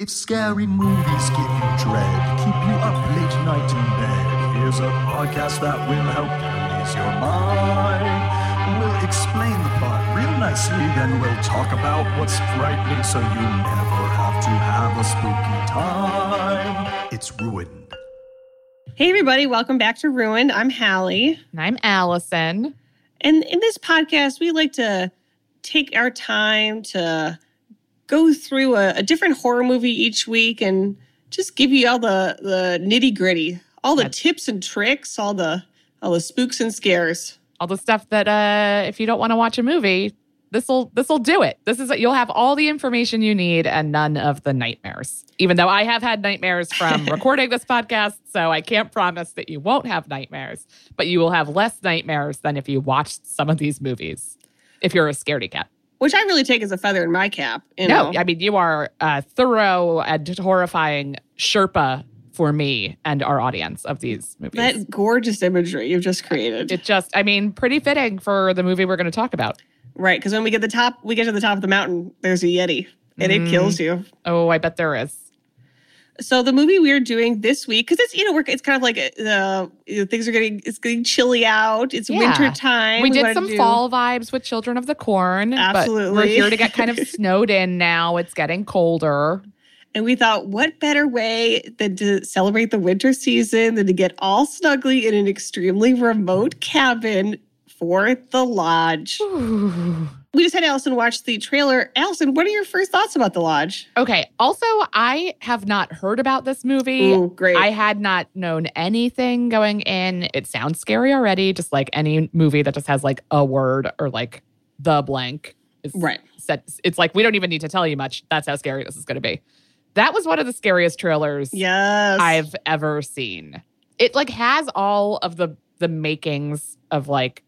If scary movies give you dread, keep you up late night in bed, here's a podcast that will help you ease your mind. We'll explain the plot real nicely, then we'll talk about what's frightening so you never have to have a spooky time. It's ruined. Hey, everybody, welcome back to Ruined. I'm Halle. And I'm Alison. And in this podcast, we like to take our time to go through a, a different horror movie each week and just give you all the, the nitty gritty, all the That's- tips and tricks, all the all the spooks and scares. All the stuff that uh if you don't want to watch a movie, this'll this'll do it. This is you'll have all the information you need and none of the nightmares. Even though I have had nightmares from recording this podcast, so I can't promise that you won't have nightmares, but you will have less nightmares than if you watched some of these movies. If you're a scaredy cat. Which I really take as a feather in my cap. You No. I mean you are a thorough and horrifying Sherpa for me and our audience of these movies. that gorgeous imagery you've just created. it just, I mean, pretty fitting for the movie we're going to talk about. right, because when we get the top, we get to the top of the mountain, there's a Yeti. And Mm. it kills you. Oh, I bet there is. So the movie we are doing this week, because it's you know we're it's kind of like uh, things are getting it's getting chilly out. It's Yeah. winter time. we did some fall vibes with Children of the Corn. But we're here to get kind of snowed in now. It's getting colder. and we thought, what better way than to celebrate the winter season than to get all snuggly in an extremely remote cabin for the lodge. We just had Alison watch the trailer. Alison, what are your first thoughts about the lodge? Okay. Also, I have not heard about this movie. Ooh, great. I had not known anything going in. It sounds scary already, just like any movie that just has like a word or like the blank. Is Right. Set, it's like we don't even need to tell you much. That's how scary this is going to be. That was one of the scariest trailers yes. I've ever seen. It like has all of the the makings of like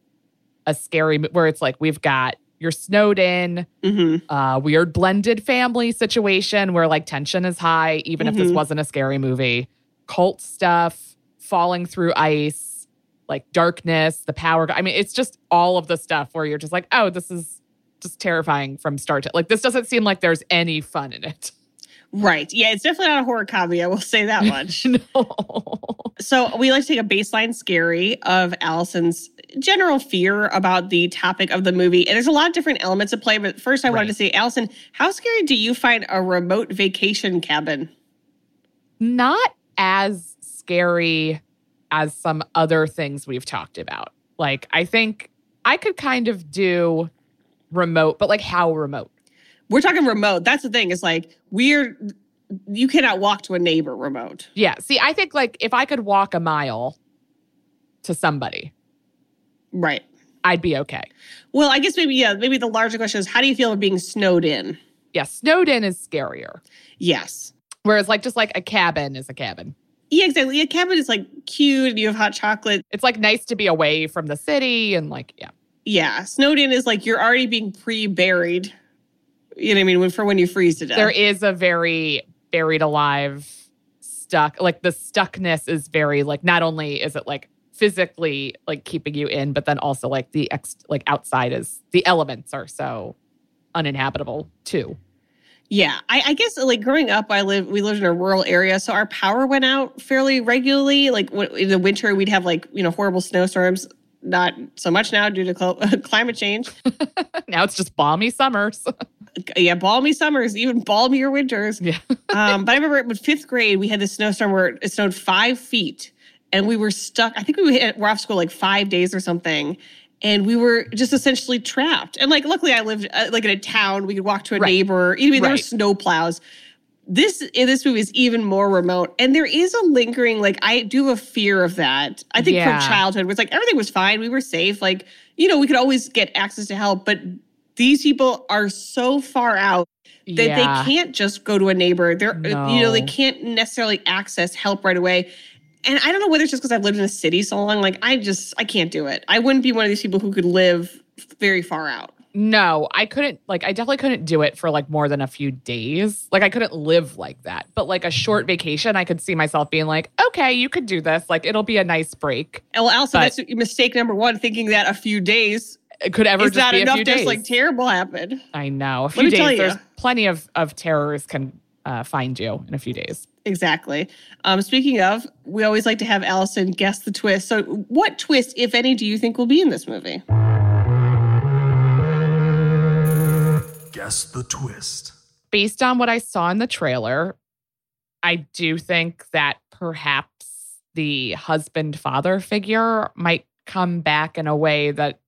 a scary where it's like we've got you're snowed in, hmm uh, weird blended family situation where like tension is high, even if this Mhm. wasn't a scary movie. Cult stuff, falling through ice, like darkness, the power. I mean, it's just all of the stuff where you're just like, oh, this is just terrifying from start to like. This doesn't seem like there's any fun in it. Right. Yeah, it's definitely not a horror comedy. I will say that much. no. So we like to take a baseline scary of Alison's general fear about the topic of the movie. And there's a lot of different elements at play. But first, I wanted to say, Alison, how scary do you find a remote vacation cabin? not as scary as some other things we've talked about. Like, I think I could kind of do remote, but like how remote? We're talking remote. That's the thing. It's like we're you cannot walk to a neighbor remote. Yeah. See, I think like if I could walk a mile to somebody, Right. I'd be okay. Well, I guess maybe yeah. Maybe the larger question is, how do you feel about being snowed in? Yeah. Snowed in is scarier. Yes. Whereas, like, just like a cabin is a cabin. Yeah, exactly. A cabin is like cute, and you have hot chocolate. It's like nice to be away from the city and like, yeah. Yeah, snowed in is like you're already being pre-buried. You know what I mean? When, for when you freeze to death. There is a very buried alive stuck. Like the stuckness is very like not only is it like physically like keeping you in, but then also like the ex like outside is the elements are so uninhabitable too. Yeah, I, I guess like growing up, I live we lived in a rural area, so our power went out fairly regularly. Like when, in the winter, we'd have like you know horrible snowstorms. Not so much now due to cl- climate change. now it's just balmy summers. yeah, balmy summers, even balmier winters. yeah. Um, but I remember in fifth grade, we had this snowstorm where it snowed five feet, and we were stuck. I think we were off school like five days or something. And we were just essentially trapped. And like, luckily, I lived uh, like in a town. We could walk to a Right. neighbor. I mean, there were Right. snow plows. This this movie is even more remote, and there is a lingering like I do have a fear of that. I think Yeah. from childhood, where it's like everything was fine, we were safe, like you know we could always get access to help, but These people are so far out that yeah. they can't just go to a neighbor. They're uh, you know they can't necessarily access help right away. And I don't know whether it's just because I've lived in a city so long. Like I just I can't do it. I wouldn't be one of these people who could live very far out. No, I couldn't like I definitely couldn't do it for like more than a few days. Like I couldn't live like that. But like a short vacation, I could see myself being like, "Okay, you could do this. Like it'll be a nice break." And well, also But- that's mistake number one, thinking that a few days could ever is just not be a enough few days. just like terrible happen. I know. A few days. There's plenty of of terrors can uh, find you in a few days. Exactly. Um, speaking of, we always like to have Alison guess the twist. So, what twist, if any, do you think will be in this movie? Guess the twist. Based on what I saw in the trailer, I do think that perhaps the husband father figure might come back in a way that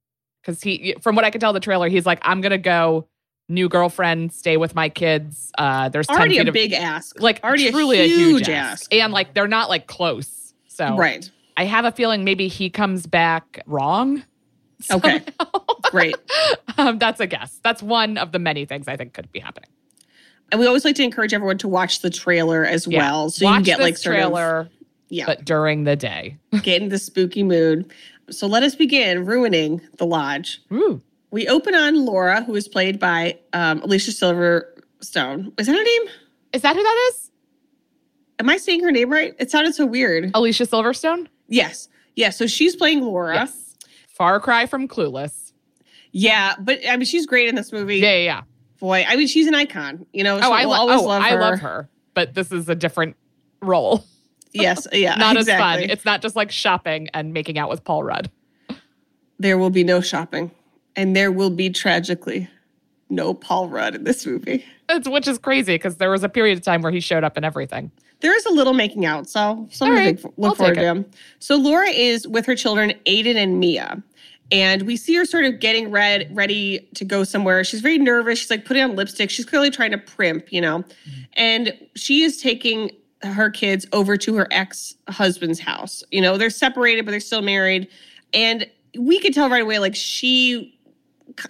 because he from what I can tell the trailer, he's like, I'm gonna go new girlfriend, stay with my kids. Uh there's 10 Already feet a of big ask. like already truly a huge, ask. ask. And like they're not like close. So Right. I have a feeling maybe he comes back wrong. Okay. Great. um, that's a guess. That's one of the many things I think could be happening. And we always like to encourage everyone to watch the trailer as Yeah. well. So Watch you get this like sort trailer, of yeah, but during the day. get in the spooky mood. So let us begin ruining the lodge. Ooh. We open on Laura, who is played by um, Alicia Silverstone. Is that her name? Is that who that is? Am I saying her name right? It sounded so weird. Alicia Silverstone? Yes. Yeah. So she's playing Laura. Yes. Far cry from Clueless. Yeah, but I mean, she's great in this movie. Yeah, yeah, yeah. Boy, I mean, she's an icon. You know, Oh, I, lo- always oh love I her. love her. But this is a different role. Yes, yeah, not as fun. It's not just like shopping and making out with Paul Rudd. there will be no shopping, and there will be tragically no Paul Rudd in this movie. It's, which is crazy because there was a period of time where he showed up in everything. There is a little making out, so something All right, to look I'll forward take to. So Laura is with her children, Aiden and Mia. And we see her sort of getting red, ready to go somewhere. She's very nervous. She's like putting on lipstick. She's clearly trying to primp, you know. Mm-hmm. And she is taking her kids over to her ex husband's house. You know, they're separated, but they're still married. And we could tell right away, like, she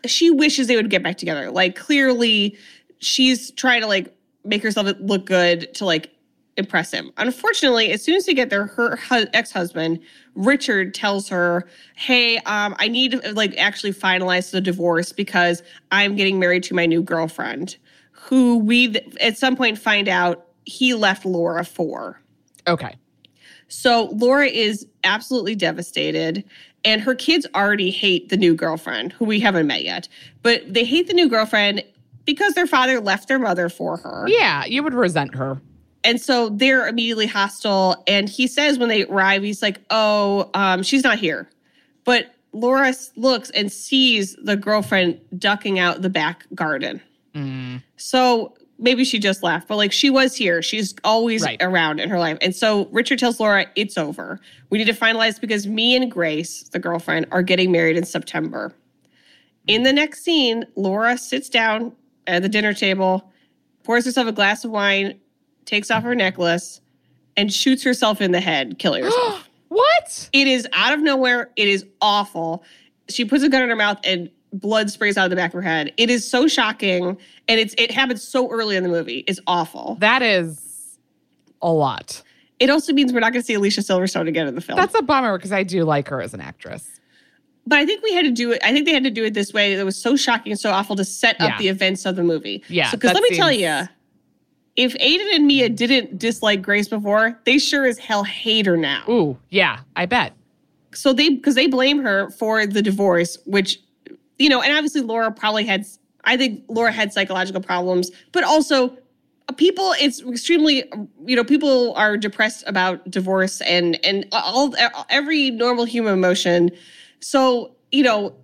she wishes they would get back together. Like clearly she's trying to like make herself look good to like impress him. Unfortunately, as soon as they get there, her hu- ex-husband, Richard tells her, "Hey, um I need to like actually finalize the divorce because I'm getting married to my new girlfriend, who we th- at some point find out he left Laura for." Okay. So Laura is absolutely devastated, and her kids already hate the new girlfriend, who we haven't met yet. But they hate the new girlfriend because their father left their mother for her. Yeah, you would resent her. And so they're immediately hostile. And he says when they arrive, he's like, oh, um, she's not here. But Laura looks and sees the girlfriend ducking out the back garden. Mm. So maybe she just left, but like she was here. She's always Right. around in her life. And so Richard tells Laura, it's over. We need to finalize because me and Grace, the girlfriend, are getting married in September. In the next scene, Laura sits down at the dinner table, pours herself a glass of wine, takes off her necklace, and shoots herself in the head, killing herself. What? It is out of nowhere. It is awful. She puts a gun in her mouth and blood sprays out of the back of her head. It is so shocking, and it's it happens so early in the movie. It's awful. That is a lot. It also means we're not going to see Alicia Silverstone again in the film. That's a bummer because I do like her as an actress. but I think we had to do it. I think they had to do it this way. It was so shocking and so awful to set up Yeah. the events of the movie. Yeah, Because that let me tell you, if Aiden and Mia didn't dislike Grace before, they sure as hell hate her now. Ooh, yeah, I bet. so they because they blame her for the divorce which you know and obviously laura probably had i think laura had psychological problems but also people it's extremely you know people are depressed about divorce and and all every normal human emotion. So you know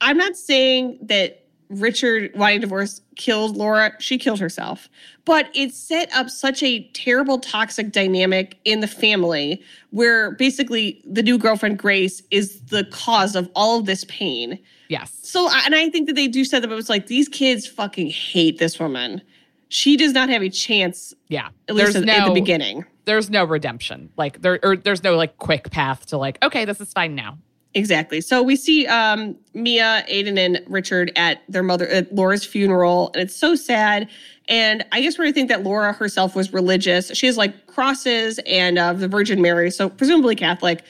i'm not saying that richard wanting divorce killed laura she killed herself but it set up such a terrible toxic dynamic in the family where basically the new girlfriend grace is the cause of all of this pain Yes. so and i think that they do set up it was like these kids fucking hate this woman she does not have a chance Yeah. at least there's at, no at the beginning there's no redemption. Like there or there's no like quick path to like, okay, this is fine now. Exactly. So we see um, Mia, Aiden, and Richard at their mother at Laura's funeral, and it's so sad. And I just really think that Laura herself was religious. She has like crosses and uh, the Virgin Mary, so presumably Catholic.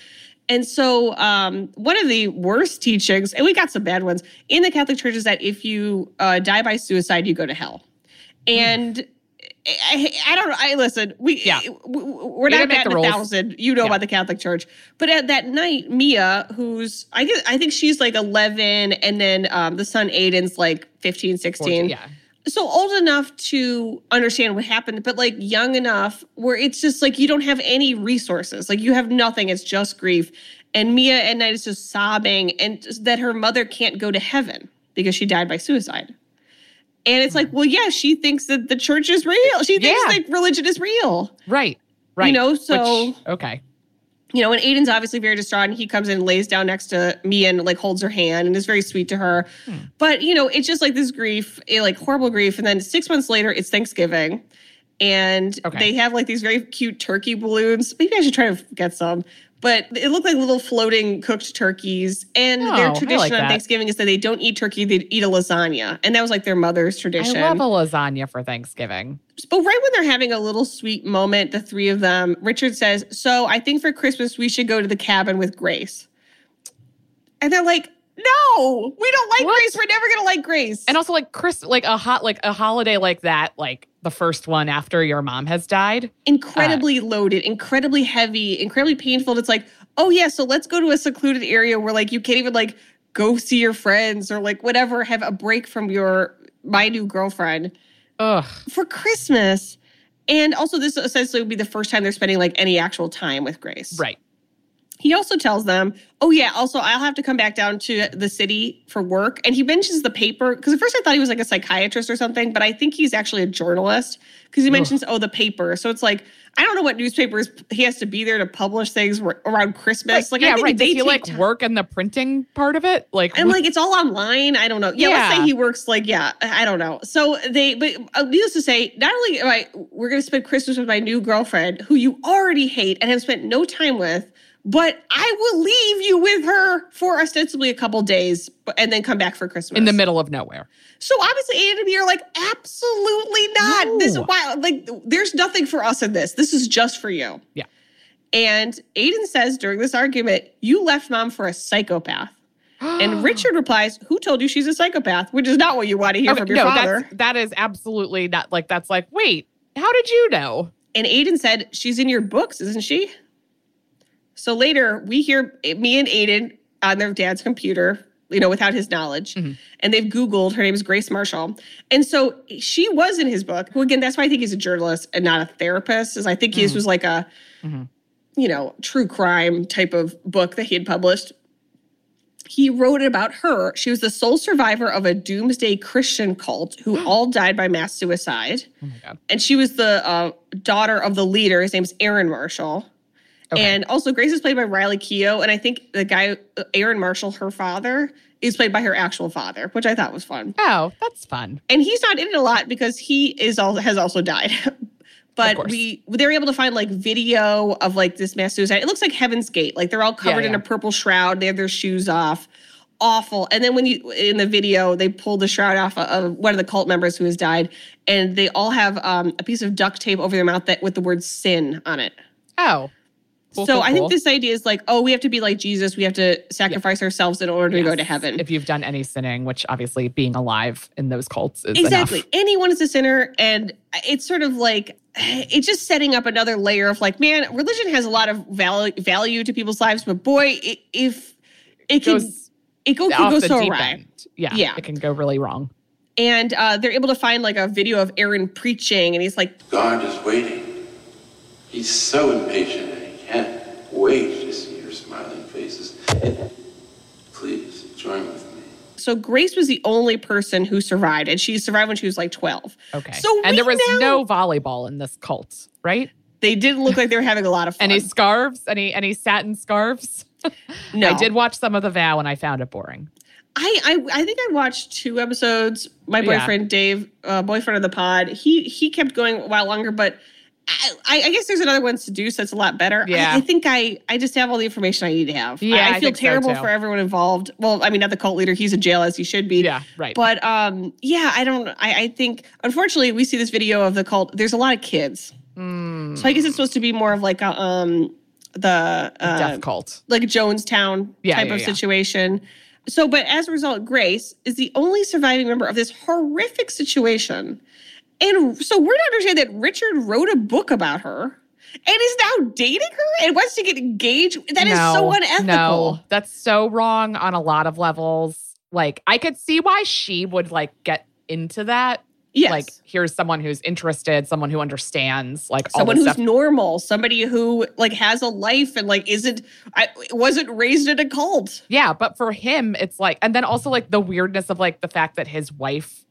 And so, um, one of the worst teachings, and we got some bad ones in the Catholic Church, is that if you uh, die by suicide, you go to hell. And I, I don't know. I listen. We Yeah. we- we're not batting a thousand. You know Yeah. about the Catholic Church, but at that night, Mia, who's I guess I think she's like eleven, and then um, the son Aiden's like 15, 16 Yeah. So old enough to understand what happened, but like young enough where it's just like you don't have any resources. Like you have nothing. It's just grief. And Mia at night is just sobbing and just that her mother can't go to heaven because she died by suicide. And it's like, hmm. well, yeah, she thinks that the church is real. She thinks Yeah. like religion is real. Right. Right. You know, so- Which- okay. You know, and Aiden's obviously very distraught and he comes in and lays down next to me and like holds her hand and is very sweet to her. But, you know, it's just like this grief, eh, like horrible grief. And then six months later, it's Thanksgiving. And Okay. they have like these very cute turkey balloons. Maybe I should try to get some. But it looked like little floating cooked turkeys. And Oh, their like tradition on. Thanksgiving is that they don't eat turkey, they eat a lasagna. And that was like their mother's tradition. I love a lasagna for Thanksgiving. But right when they're having a little sweet moment, the three of them, Richard says, So I think for Christmas we should go to the cabin with Grace. And they're like, No, we don't like What? Grace. We're never gonna like Grace. And also like Chris like a hot like a holiday like that, like the first one after your mom has died. incredibly loaded, incredibly heavy, incredibly painful. It's like, oh yeah, so let's go to a secluded area where like you can't even like go see your friends or like whatever, have a break from your my new girlfriend. Ugh. for Christmas. And also, this essentially would be the first time they're spending like any actual time with Grace. Right. He also tells them, oh, yeah, also, I'll have to come back down to the city for work. And he mentions the paper because at first I thought he was like a psychiatrist or something, but I think he's actually a journalist because he mentions, oh, the paper. So it's like, I don't know what newspapers he has to be there to publish things around Christmas. Like, I yeah, think right. they Does he like time- work in the printing part of it? Like, I'm what- like, it's all online. I don't know. Yeah, let's say he works like, yeah, I I don't know. So they, but uh, needless to say, not only am I, we're going to spend Christmas with my new girlfriend, who you already hate and have spent no time with, but I will leave you with her for ostensibly a couple days and then come back for Christmas. in the middle of nowhere. So obviously, Aiden and Mia are like, absolutely not. This is why, like, there's nothing for us in this. This is just for you. Yeah. And Aiden says during this argument, you left mom for a psychopath. And Richard replies, Who told you she's a psychopath? Which is not what you want to hear Okay, from your no, father. that is absolutely not like that's like, wait, how did you know? And Aiden said, She's in your books, isn't she? So later, we hear Mia and Aiden on their dad's computer, you know, without his knowledge. Mhm. And they've Googled, her name is Grace Marshall. And so she was in his book. Who, again, that's why I think he's a journalist and not a therapist, is I think his Mhm. was like a, Mhm. you know, true crime type of book that he had published. He wrote about her. She was the sole survivor of a doomsday Christian cult who all died by mass suicide Oh and she was the uh, daughter of the leader. His name's Aaron Marshall. Okay. And also, Grace is played by Riley Keough, and I think the guy Aaron Marshall, her father, is played by her actual father, which I thought was fun. Oh, that's fun. And he's not in it a lot because he is all has also died. but we they were able to find like video of like this mass suicide. It looks like Heaven's Gate. Like they're all covered in yeah. a purple shroud. They have their shoes off. Awful. And then when you in the video, they pull the shroud off of one of the cult members who has died, and they all have um, a piece of duct tape over their mouth that with the word sin on it. Oh. Cool, so cool, I cool. think this idea is like, oh, we have to be like Jesus. We have to sacrifice ourselves in order to go to heaven. If you've done any sinning, which obviously being alive in those cults is exactly enough. anyone is a sinner and it's sort of like it's just setting up another layer of like man religion has a lot of value value to people's lives but boy i if it can Goes it go, can go so deep awry end. Yeah, Yeah. It can go really wrong. and uh, they're able to find like a video of aaron preaching and he's like God is waiting. He's so impatient and he can't wait to see your smiling faces. Please join with me. so grace was the only person who survived and she survived when she was like 12 Okay. So and there was now- no volleyball in this cult, right? they didn't look like they were having a lot of fun Any scarves? Any any satin scarves? no I did watch some of the vow and I found it boring. I, I I think I watched two episodes. My Yeah. boyfriend Dave, uh, boyfriend of the pod, he he kept going a while longer, but I, I guess there's another one seduce that's a lot better. I- Yeah. I, think I I just have all the information I need to have. Yeah, I, I I feel so, terrible too. for everyone involved. Well, I mean, not the cult leader; he's in jail as he should be. Yeah, right. But um, yeah, I don't. I, I think unfortunately we see this video of the cult. There's a lot of kids, Mm, so I guess it's supposed to be more of like a um the uh, death cult. like Jonestown Yeah, type yeah, of yeah. situation. So, but as a result, Grace is the only surviving member of this horrific situation. And so we're to understand that Richard wrote a book about her and is now dating her and wants to get engaged. That is so unethical. No, that's so wrong on a lot of levels. Like, I could see why she would like get into that. Yes. Like, here's someone who's interested, someone who understands, like someone who's stuff. normal, somebody who like has a life and like isn't I wasn't raised in a cult. Yeah, but for him, it's like, and then also like the weirdness of like the fact that his wife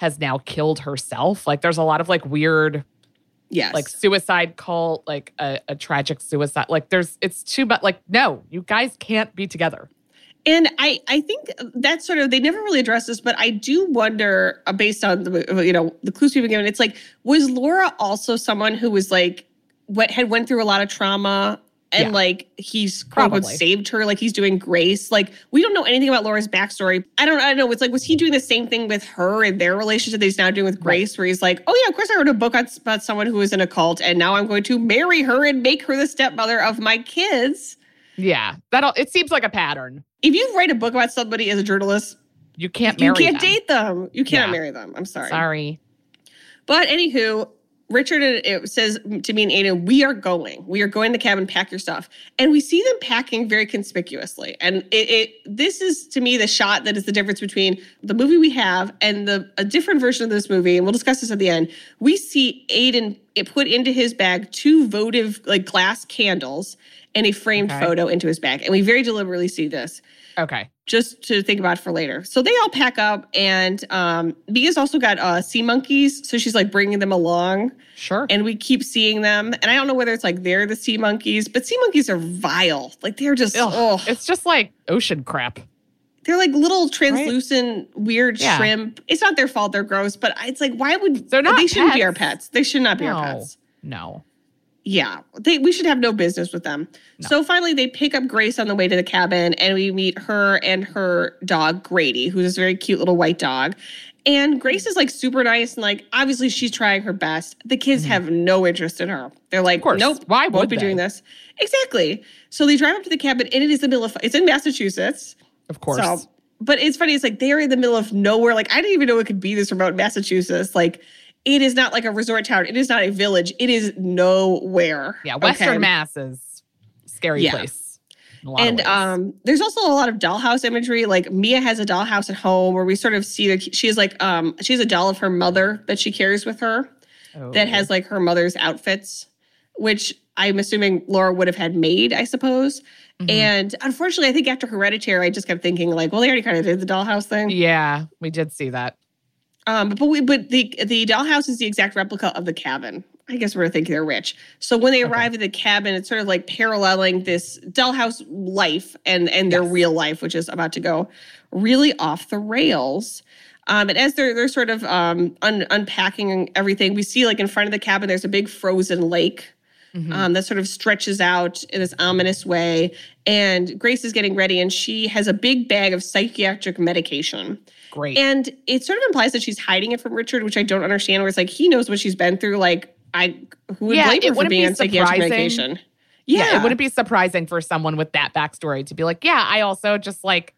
has now killed herself. Like, there's a lot of like weird, Yes. like suicide cult, like a, a tragic suicide. Like, there's, it's too much. Like, no, you guys can't be together. And I, I think that's sort of they never really address this, but I do wonder, uh, based on the you know the clues we've been given, it's like was Laura also someone who was like what had went through a lot of trauma and Yeah. like he's quote unquote saved her, like he's doing grace. Like we don't know anything about Laura's backstory. I don't, I don't know. It's like was he doing the same thing with her and their relationship that he's now doing with Grace, where he's like, oh yeah, of course I wrote a book about someone who was in a cult, and now I'm going to marry her and make her the stepmother of my kids. Yeah, that'll, it seems like a pattern. If you write a book about somebody as a journalist, You can't marry them. you can't them. date them. You cannot Yeah. marry them. I'm sorry. Sorry. But anywho, Richard it says to Mia and Aiden, we are going. We are going to the cabin. Pack your stuff. And we see them packing very conspicuously. And it, it this is to me the shot that is the difference between the movie we have and the a different version of this movie. And we'll discuss this at the end. We see Aiden it put into his bag two votive like glass candles and a framed Okay. photo into his bag. And we very deliberately see this Okay. Just to think about for later. So they all pack up, and um, Mia's also got uh, sea monkeys, so she's like bringing them along, Sure. and we keep seeing them. And I don't know whether it's like they're the sea monkeys, but sea monkeys are vile. Like they're just oh, It's just like ocean crap. they're like little translucent weird Yeah. shrimp. It's not their fault; they're gross, but it's like why would They're not They shouldn't be our pets. pets. They should not be our pets. No. Yeah, they, we should have no business with them. No. So finally, they pick up Grace on the way to the cabin, and we meet her and her dog Grady, who's this very cute little white dog. And Grace is like super nice, and like obviously she's trying her best. The kids have no interest in her. They're like, Mm-hmm. Of course. nope, Why won't would be they? doing this. Exactly. So they drive up to the cabin, and it is the middle of it's in Massachusetts. Of course. So, but it's funny. It's like they are in the middle of nowhere. Like I didn't even know it could be this remote in Massachusetts. Like it is not like a resort town. It is not a village. It is nowhere. yeah. Western Okay? Mass is scary Yeah. place. in a lot of And um, there's also a lot of dollhouse imagery. Like Mia has a dollhouse at home where we sort of see that she has like um she has a doll of her mother that she carries with her that Oh. has like her mother's outfits, which I'm assuming Laura would have had made, I suppose. Mhm. And unfortunately, I think after Hereditary, I just kept thinking like, well, they already kind of did the dollhouse thing. Yeah, we did see that. Um, but we, but the the dollhouse is the exact replica of the cabin. I guess we're thinking they're rich. So when they Okay. arrive at the cabin, it's sort of like paralleling this dollhouse life and and their Yes. real life, which is about to go really off the rails. Um, and as they're they're sort of um, un, unpacking everything, we see like in front of the cabin, there's a big frozen lake Mhm. um, that sort of stretches out in this ominous way. And Grace is getting ready, and she has a big bag of psychiatric medication. Great. And it sort of implies that she's hiding it from Richard, which I don't understand. Where it's like he knows what she's been through. Like I, who would Yeah, blame her for being be on psychiatric medication? yeah. Yeah, it wouldn't be surprising for someone with that backstory to be like, yeah, I also just like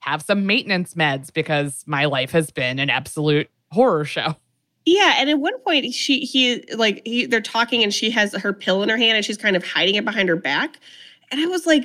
have some maintenance meds because my life has been an absolute horror show. Yeah, and at one point she he like he, they're talking and she has her pill in her hand and she's kind of hiding it behind her back. And I was like,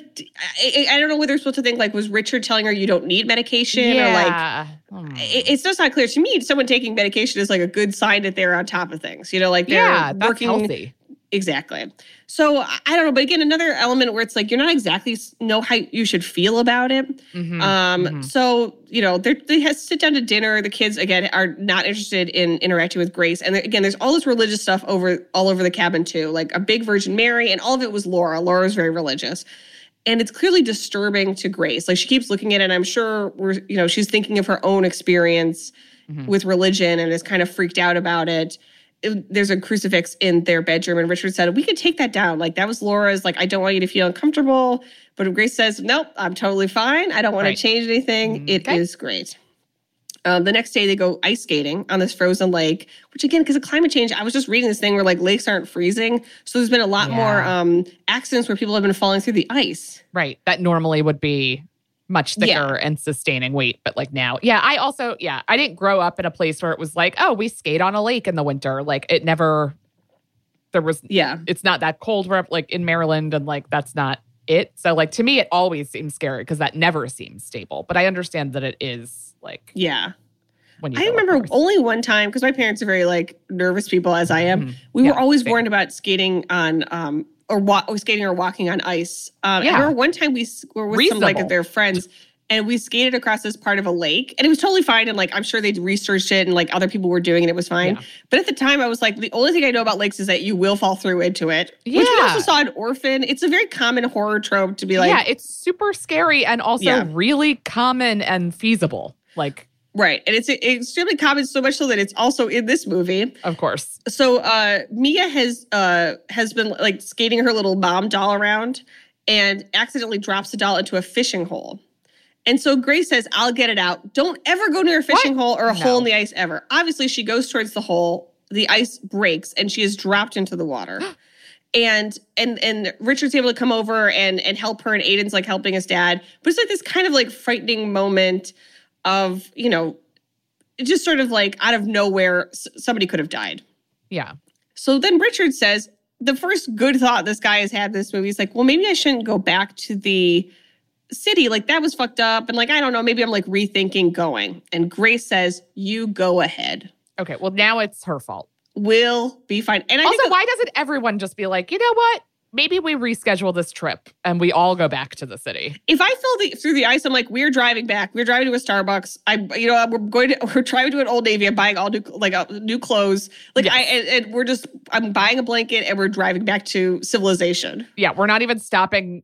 I don't know whether we're supposed to think like was Richard telling her you don't need medication or like yeah. Hmm. it- it's just not clear to me. Someone taking medication is like a good sign that they're on top of things. You know, like they're yeah, working healthy. Exactly. So I don't know, but again, another element where it's like you're not exactly know how you should feel about it. Mhm, Um, mhm. so you know, they're, they have sit down to dinner. The kids again are not interested in interacting with Grace, and again, there's all this religious stuff over all over the cabin too, like a big Virgin Mary, and all of it was Laura. Laura was very religious. And it's clearly disturbing to Grace. Like she keeps looking at it, and I'm sure we're, you know, she's thinking of her own experience Mhm. with religion and is kind of freaked out about it. It- there's a crucifix in their bedroom, and Richard said, We could take that down. Like, that was Laura's, like, I don't want you to feel uncomfortable. But Grace says, Nope, I'm totally fine. I don't want Right. to change anything. It is Okay. great. Um, the next day, they go ice skating on this frozen lake, which again, because of climate change, I was just reading this thing where like lakes aren't freezing. So there's been a lot more um, accidents where people have been falling through the ice. Right. That normally would be much thicker Yeah. and sustaining weight. But like now, yeah, I also, yeah, I didn't grow up in a place where it was like, oh, we skate on a lake in the winter. Like it never, there was, Yeah. it's not that cold where like in Maryland and like that's not it. So like to me, it always seems scary because that never seems stable. But I understand that it is like Yeah. when you I remember only one time because my parents are very like nervous people as I am. Mhm. We Yeah, were always same. warned about skating on um or wa- or skating or walking on ice. Um, Yeah. I remember one time we were with some like of their friends. And we skated across this part of a lake, and it was totally fine. And like, I'm sure they'd researched it, and like other people were doing it, and it was fine. Yeah. But at the time, I was like, the only thing I know about lakes is that you will fall through into it. Which we also saw an Orphan. It's a very common horror trope to be like, yeah, it's super scary and also Yeah. really common and feasible. Like, right. And it's extremely common, so much so that it's also in this movie. of course. so uh Mia has uh has been like skating her little mom doll around and accidentally drops the doll into a fishing hole. And so Grace says, I'll get it out. Don't ever go near a fishing hole or a hole in the ice ever. Obviously, she goes towards the hole, the ice breaks, and she is dropped into the water. and and and Richard's able to come over and and help her, and Aiden's like helping his dad. But it's like this kind of like frightening moment of, you know, just sort of like out of nowhere, somebody could have died. Yeah. So then Richard says the first good thought this guy has had in this movie is like, well, maybe I shouldn't go back to the city. Like that was fucked up. And like, I don't know, maybe I'm like rethinking going. And Grace says, you go ahead. Okay. Well, now it's her fault. We'll be fine. And I Also, why doesn't everyone just be like, you know what? Maybe we reschedule this trip and we all go back to the city. if I fell the, through the ice, I'm like, we're driving back. We're driving to a Starbucks. I, you know, we're going to, we're driving to an Old Navy. I'm buying all new, like uh, new clothes. Like Yes. I, and, and we're just, I'm buying a blanket and we're driving back to civilization. Yeah, we're not even stopping.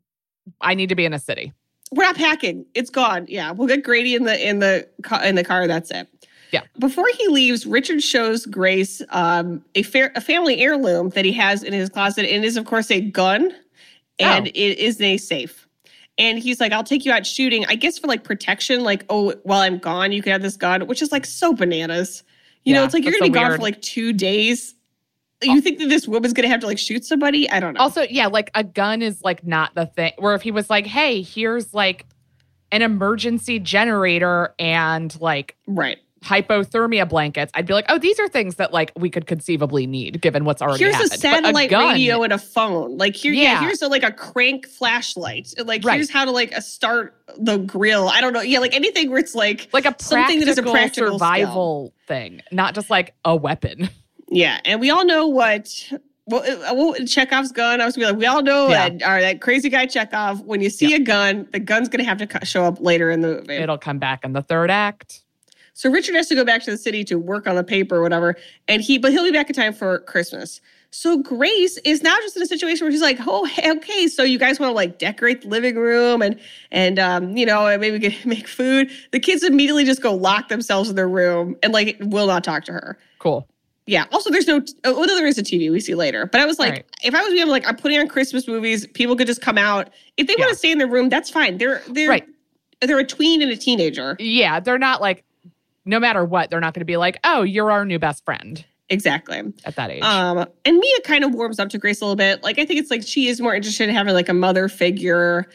I need to be in a city. We're not packing. It's gone. Yeah, we'll get Grady in the in the in the car. That's it. Yeah. Before he leaves, Richard shows Grace um, a, fair, a family heirloom that he has in his closet, and it is of course a gun, and Oh. it is a safe. And he's like, "I'll take you out shooting, I guess for like protection. Like, oh, while I'm gone, you can have this gun, which is like so bananas. You know, it's like you're gonna be so gone for like two days. You think that this woman's gonna have to like shoot somebody? I don't know. Also, yeah, like a gun is like not the thing. Where if he was like, hey, here's like an emergency generator and like right. Hypothermia blankets, I'd be like, oh, these are things that like we could conceivably need given what's already here's happened. a satellite gun- radio and a phone. Like here, yeah, Yeah. here's a, like a crank flashlight. Like Right. here's how to like a start the grill. I don't know. Yeah, like anything where it's like like a something that is a practical survival thing, not just like a weapon. yeah. And we all know what. Well, uh, Chekhov's gun. I was gonna be like, we all know Yeah. that, or that crazy guy Chekhov. When you see a gun, the gun's gonna have to show up later in the movie. It'll come back in the third act. So Richard has to go back to the city to work on the paper or whatever, and he but he'll be back in time for Christmas. So Grace is now just in a situation where she's like, "Oh, hey, okay, so you guys want to like decorate the living room and and um, you know, and maybe get, make food." The kids immediately just go lock themselves in their room and like will not talk to her. Cool. Yeah. Also, there's no. Oh, no, there is a TV. We see later. But I was like, Right. if I was being like, I'm putting on Christmas movies. People could just come out if they want to stay in their room. That's fine. They're they're Right. they're a tween and a teenager. Yeah, they're not like, no matter what, they're not going to be like, oh, you're our new best friend Exactly. at that age. Um, and Mia kind of warms up to Grace a little bit. Like I think it's like she is more interested in having like a mother figure.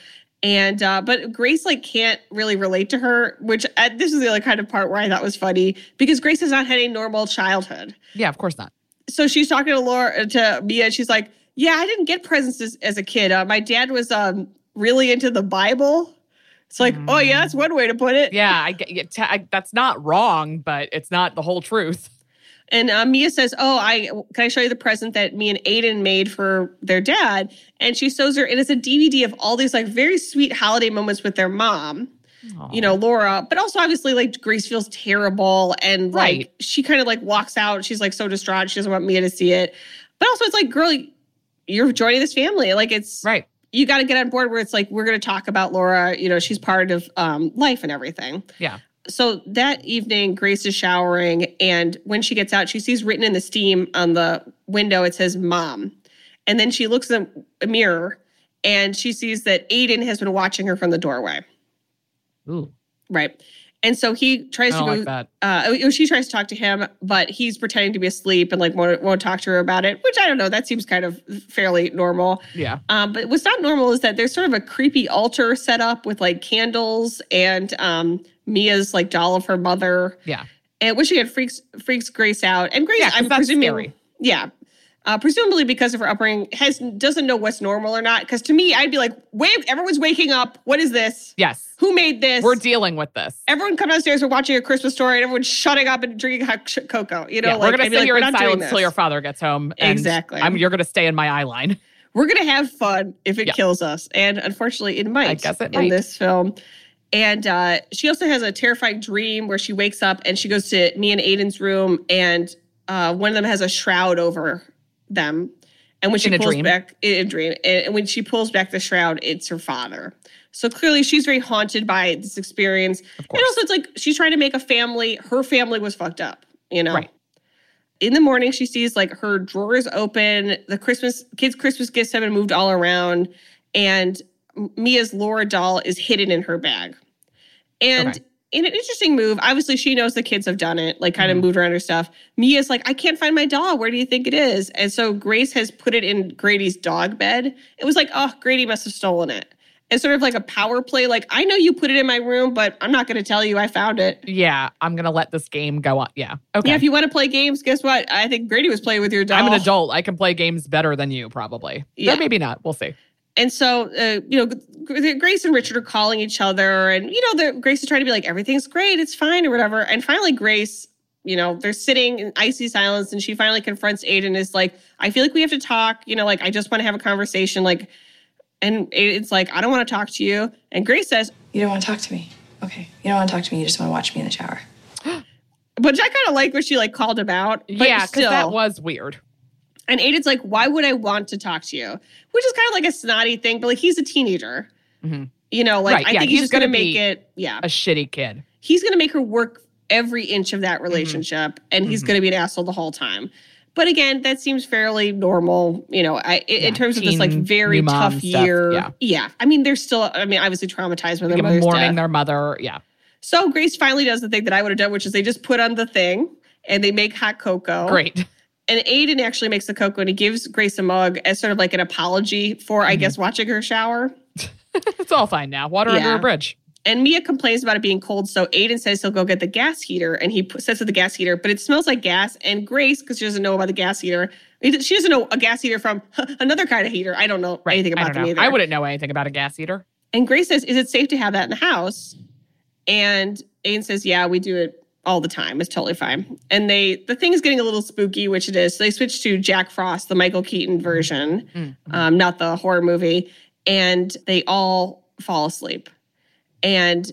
And uh, but Grace like can't really relate to her, which uh, this is the other kind of part where I thought was funny because Grace has not had a normal childhood. yeah, of course not. So she's talking to Laura to Mia. And she's like, "Yeah, I didn't get presents as, as a kid. Uh, my dad was um really into the Bible." It's like, oh yeah, that's one way to put it. Yeah, I get yeah, that's not wrong, but it's not the whole truth. And uh, Mia says, "Oh, I can I show you the present that me and Aiden made for their dad?" And she shows her, and it's a DVD of all these like very sweet holiday moments with their mom. You know, Laura, but also obviously like Grace feels terrible, and like Right. she kind of like walks out. She's like so distraught. She doesn't want Mia to see it. But also, it's like, girl, you're joining this family. Like it's Right. You got to get on board where it's like we're going to talk about Laura. You know, she's part of um, life and everything. Yeah. So that evening, Grace is showering, and when she gets out, she sees written in the steam on the window, it says mom. And then she looks in a mirror and she sees that Aiden has been watching her from the doorway. Ooh, Right. And so he tries to go. like that. Uh, oh, she tries to talk to him, but he's pretending to be asleep and like won't, won't talk to her about it, which I don't know. That seems kind of fairly normal. Yeah. Um, but what's not normal is that there's sort of a creepy altar set up with like candles and um, Mia's like doll of her mother. Yeah. And which again freaks freaks Grace out. And Grace, Yeah, I'm presuming, scary. yeah, uh, presumably because of her upbringing, has doesn't know what's normal or not. Because to Mia, I'd be like, wait, everyone's waking up. What is this? Yes. Who made this? We're dealing with this. Everyone come downstairs. We're watching a Christmas story, and everyone's shutting up and drinking hot cocoa. You know, yeah, like, we're gonna sit like, here in silence until your father gets home. and Exactly. I'm, you're gonna stay in my eye line. We're gonna have fun if it Yeah. kills us, and unfortunately, it might. I guess it in might. this film. And uh, she also has a terrifying dream where she wakes up and she goes to me and Aiden's room, and uh, one of them has a shroud over them. And when she In a pulls dream? back in a dream, and when she pulls back the shroud, it's her father. So clearly, she's very haunted by this experience. And also, it's like she's trying to make a family. Her family was fucked up, you know. Right. In the morning, she sees like her drawers open. The Christmas kids' Christmas gifts have been moved all around, and Mia's Laura doll is hidden in her bag. And Okay. In an interesting move, obviously she knows the kids have done it, like kind Mhm. of moved around her stuff. Mia's like, I can't find my doll. Where do you think it is? And so Grace has put it in Grady's dog bed. It was like, oh, Grady must have stolen it. It's sort of like a power play. Like, I know you put it in my room, but I'm not going to tell you I found it. Yeah, I'm gonna let this game go on. Yeah. Okay. Yeah, if you want to play games, guess what? I think Grady was playing with your doll. I'm an adult. I can play games better than you, probably. Yeah. Or maybe not. We'll see. And so, uh, you know, Grace and Richard are calling each other, and you know, Grace is trying to be like, everything's great, it's fine, or whatever. And finally, Grace, you know, they're sitting in icy silence, and she finally confronts Aiden. Is like, I feel like we have to talk. You know, like I just want to have a conversation. Like, and Aiden's like, I don't want to talk to you. And Grace says, You don't want to talk to me. Okay. You don't want to talk to me. You just want to watch me in the shower. but I kind of like what she like called him out. But yeah, because that was weird. And Aiden's like, why would I want to talk to you? Which is kind of like a snotty thing, but like he's a teenager. Mhm. You know, like Right, I yeah, think he's, he's just gonna, gonna make it. Yeah, A shitty kid. he's gonna make her work every inch of that relationship, and he's Mhm. gonna be an asshole the whole time. But again, that seems fairly normal. You know, I, in- in Yeah, terms of this like very tough stuff, year. yeah. I mean, they're still. I mean, obviously traumatized their Like mourning death. their mother. Yeah. So Grace finally does the thing that I would have done, which is they just put on the thing and they make hot cocoa. Great. And Aiden actually makes the cocoa and he gives Grace a mug as sort of like an apology for, I Mhm. guess, watching her shower. it's all fine now. Water under Yeah. a bridge. And Mia complains about it being cold, so Aiden says he'll go get the gas heater, and he sets to the gas heater, but it smells like gas. And Grace, because she doesn't know about the gas heater, she doesn't know a gas heater from another kind of heater. I don't know Right. anything about them know. either. I wouldn't know anything about a gas heater. And Grace says, "Is it safe to have that in the house?" And Aiden says, "Yeah, we do it all the time. It's totally fine." And they, the thing is getting a little spooky, which it is. So they switch to Jack Frost, the Michael Keaton version, Mm-hmm. um, not the horror movie, and they all fall asleep. And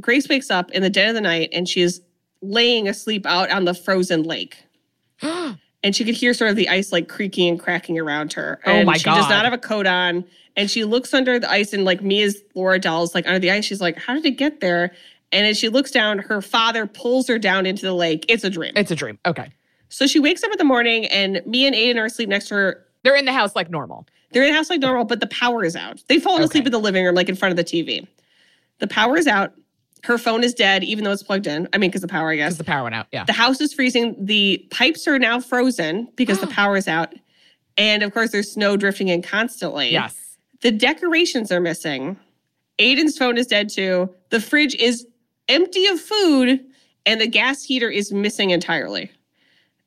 Grace wakes up in the dead of the night, and she is laying asleep out on the frozen lake. and she could hear sort of the ice like creaking and cracking around her. Oh And my she does not have a coat on. And she looks under the ice and like me as Laura doll's like under the ice. She's like, How did it get there? And as she looks down, her father pulls her down into the lake. It's a dream. It's a dream. Okay. so she wakes up in the morning and Mia and Aiden are asleep next to her. They're in the house like normal. They're in the house like normal, but the power is out. They've fallen asleep in the living room, like in front of the TV. The power is out. Her phone is dead, even though it's plugged in. I mean, because the power, I guess. Because the power went out. Yeah. The house is freezing. The pipes are now frozen because the power is out. And of course, there's snow drifting in constantly. Yes. The decorations are missing. Aiden's phone is dead too. The fridge is empty of food, and the gas heater is missing entirely.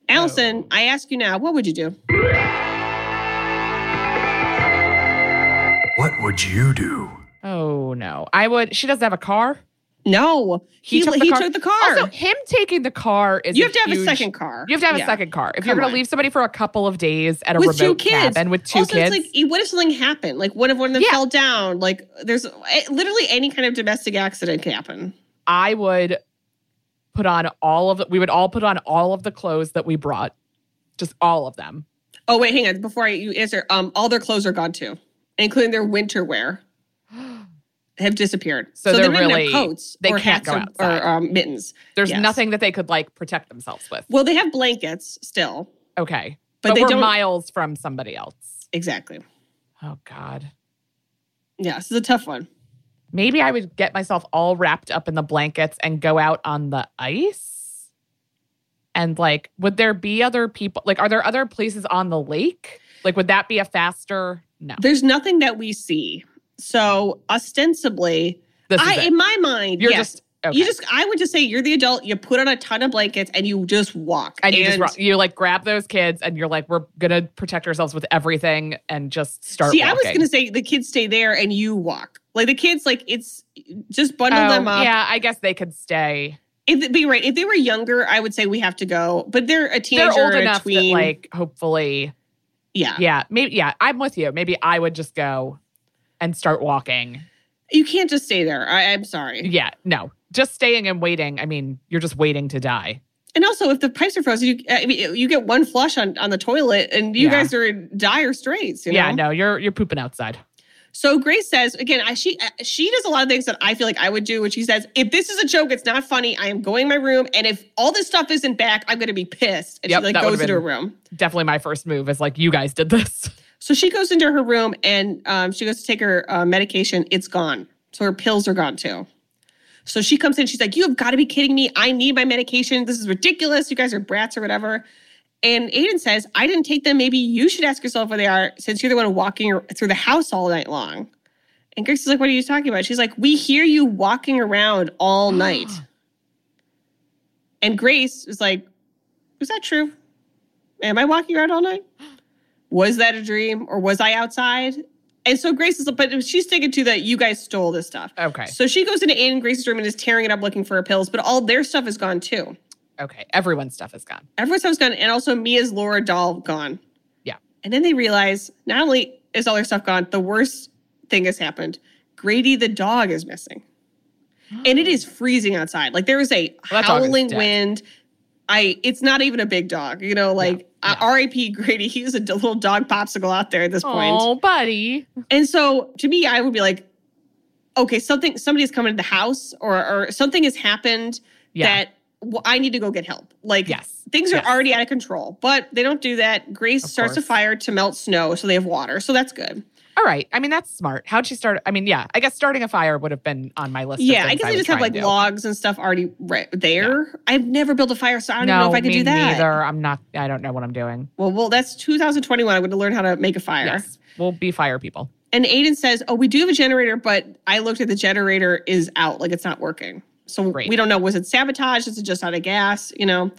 Alison, Oh. I ask you now, what would you do? What would you do? Oh no. I would. She doesn't have a car. No, he, he, took, the car. Also, him taking the car is you a have to have a second car. You have to have Yeah. a second car. If Come you're going on. to leave somebody for a couple of days at a with two remote kids cabin with two also, kids, It's like, what if something happened? Like, what if one of them Yeah. fell down? Like, there's eh, literally any kind of domestic accident can happen. I would put on all of the, we would all put on all of the clothes that we brought, just all of them. Oh wait, hang on. Before I, you answer, um, all their clothes are gone too, including their winter wear. have disappeared. So they they're didn't really- coats they can't go or, outside. or um, mittens. There's Yes. nothing that they could like protect themselves with. Well, they have blankets still. Okay. But But, they we're don't- miles from somebody else. Exactly. Oh God. Yeah, this is a tough one. Maybe I would get myself all wrapped up in the blankets and go out on the ice. And like, would there be other people? Like, are there other places on the lake? Like, would that be a faster? No. There's nothing that we see. So ostensibly, I in my mind, You're yes, just okay. you just I would just say you're the adult, you put on a ton of blankets and you just walk. and you just you like grab those kids and you're like, we're gonna protect ourselves with everything and just start. See, I was gonna say the kids stay there and you walk. Like the kids, like it's just bundle Oh, them up. Yeah, I guess they could stay. If be right, if they were younger, I would say we have to go. But they're a teenager, They're old enough that like hopefully, yeah. yeah, maybe yeah. I'm with you. Maybe I would just go and start walking. you can't just stay there. I, I'm sorry. Yeah, no, just staying and waiting. I mean, you're just waiting to die. And also, if the pipes are frozen, you I mean, you get one flush on on the toilet, and you Yeah. guys are in dire straits. You know? Yeah, no, you're you're pooping outside. So Grace says again, I, she uh, she does a lot of things that I feel like I would do. Which she says, if this is a joke, it's not funny. I am going in my room, and if all this stuff isn't back, I'm going to be pissed. And Yep, she like goes into her room. Definitely my first move is like, you guys did this. So she goes into her room and um, she goes to take her uh, medication. It's gone. So her pills are gone too. So she comes in. She's like, "You have got to be kidding me! I need my medication. This is ridiculous. You guys are brats or whatever." And Aiden says, "I didn't take them. Maybe you should ask yourself where they are, since you're the one walking through the house all night long." And Grace is like, "What are you talking about?" She's like, "We hear you walking around all night." and Grace is like, "Is that true? Am I walking around all night?" was that a dream or was I outside? And so Grace is, but she's sticking to that you guys stole this stuff. Okay. So she goes into and Grace's room and is tearing it up looking for her pills, but all their stuff is gone too. Okay, everyone's stuff is gone. Everyone's stuff is gone, and also Mia's Laura doll gone. Yeah. And then they realize not only is all their stuff gone, the worst thing has happened. Grady the dog is missing. And it is freezing outside. Like there is a Well, that is howling wind. I it's not even a big dog, you know, like uh, R.I.P. Grady. He a little dog popsicle out there at this point. Oh, buddy. And so to me, I would be like, okay, something somebody's coming to the house or or something has happened Yeah. that well, I need to go get help. Like Yes. things are Yes. already out of control, but they don't do that. Grace Of starts a fire to melt snow, so they have water. So that's good. All right. I mean, that's smart. How'd she start? I mean, yeah, I guess starting a fire would have been on my list. of Yeah, I guess would just have like logs and stuff already right there. I've never built a fire, so I don't no, even know if I could do that. Neither. I'm not. I don't know what I'm doing. Well, well, that's 2021. I'm going to learn how to make a fire. Yes, we'll be fire people. And Aiden says, "Oh, we do have a generator, but I looked at the generator is out, like it's not working. So Great. we don't know was it sabotage? Is it just out of gas? You know?"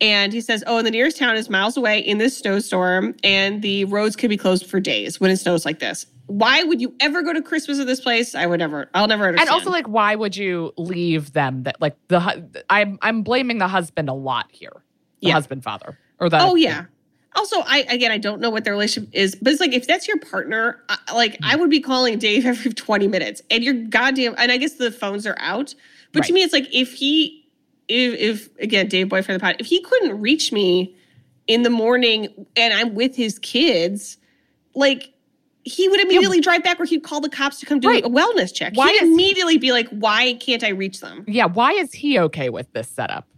And he says, "Oh, and the nearest town is miles away in this snowstorm, and the roads could be closed for days when it snows like this. Why would you ever go to Christmas at this place? I would never. I'll never understand. And also, like, why would you leave them? That like the I'm I'm blaming the husband a lot here. The Yeah. husband father or the Oh yeah. Also, I again, I don't know what their relationship is, but it's like if that's your partner, I, like I mm. would be calling Dave every twenty minutes, and you're goddamn. And I guess the phones are out, but to me, it's like if he, if, if again, Dave, boyfriend of the pod, if he couldn't reach me in the morning and I'm with his kids, like he would immediately drive back, or he'd call the cops to come do Right. a wellness check. Why He'd immediately be like, "Why can't I reach them?" Yeah, why is he okay with this setup?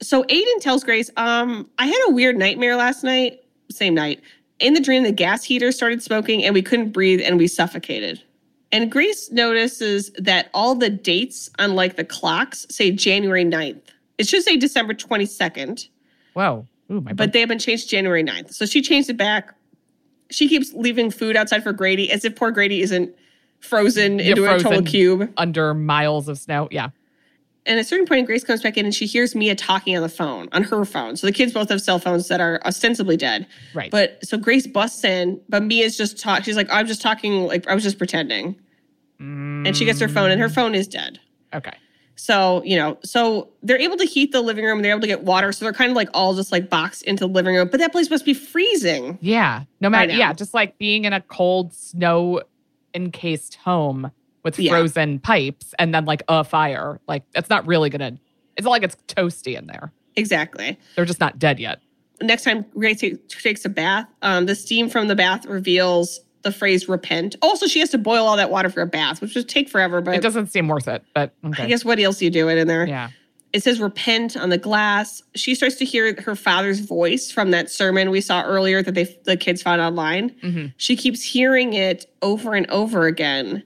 So Aiden tells Grace, um, I had a weird nightmare last night, same night. In the dream, the gas heater started smoking and we couldn't breathe and we suffocated. And Grace notices that all the dates on like the clocks say January 9th. It should say December 22nd, Wow. Ooh, my but they have been changed January 9th. So she changed it back. She keeps leaving food outside for Grady as if poor Grady isn't frozen Yeah, into a total cube. under miles of snow. Yeah. And at a certain point, Grace comes back in and she hears Mia talking on the phone, on her phone. So the kids both have cell phones that are ostensibly dead. Right. But so Grace busts in, but Mia's just talk. She's like, I'm just talking, like I was just pretending. And she gets her phone, and her phone is dead. Okay. So you know, so they're able to heat the living room. They're able to get water. So they're kind of like all just like boxed into the living room. But that place must be freezing. Yeah. No matter. Yeah. Just like being in a cold, snow encased home with Yeah. frozen pipes and then like a fire. Like, it's not really to, it's not like it's toasty in there. Exactly. They're just not dead yet. next time Grace ta- takes a bath, um, the steam from the bath reveals the phrase repent. Also, she has to boil all that water for a bath, which would take forever, but It doesn't seem worth it, but okay. I guess what else do you do it in there? yeah. It says repent on the glass. She starts to hear her father's voice from that sermon we saw earlier that they the kids found online. Mm-hmm. She keeps hearing it over and over again.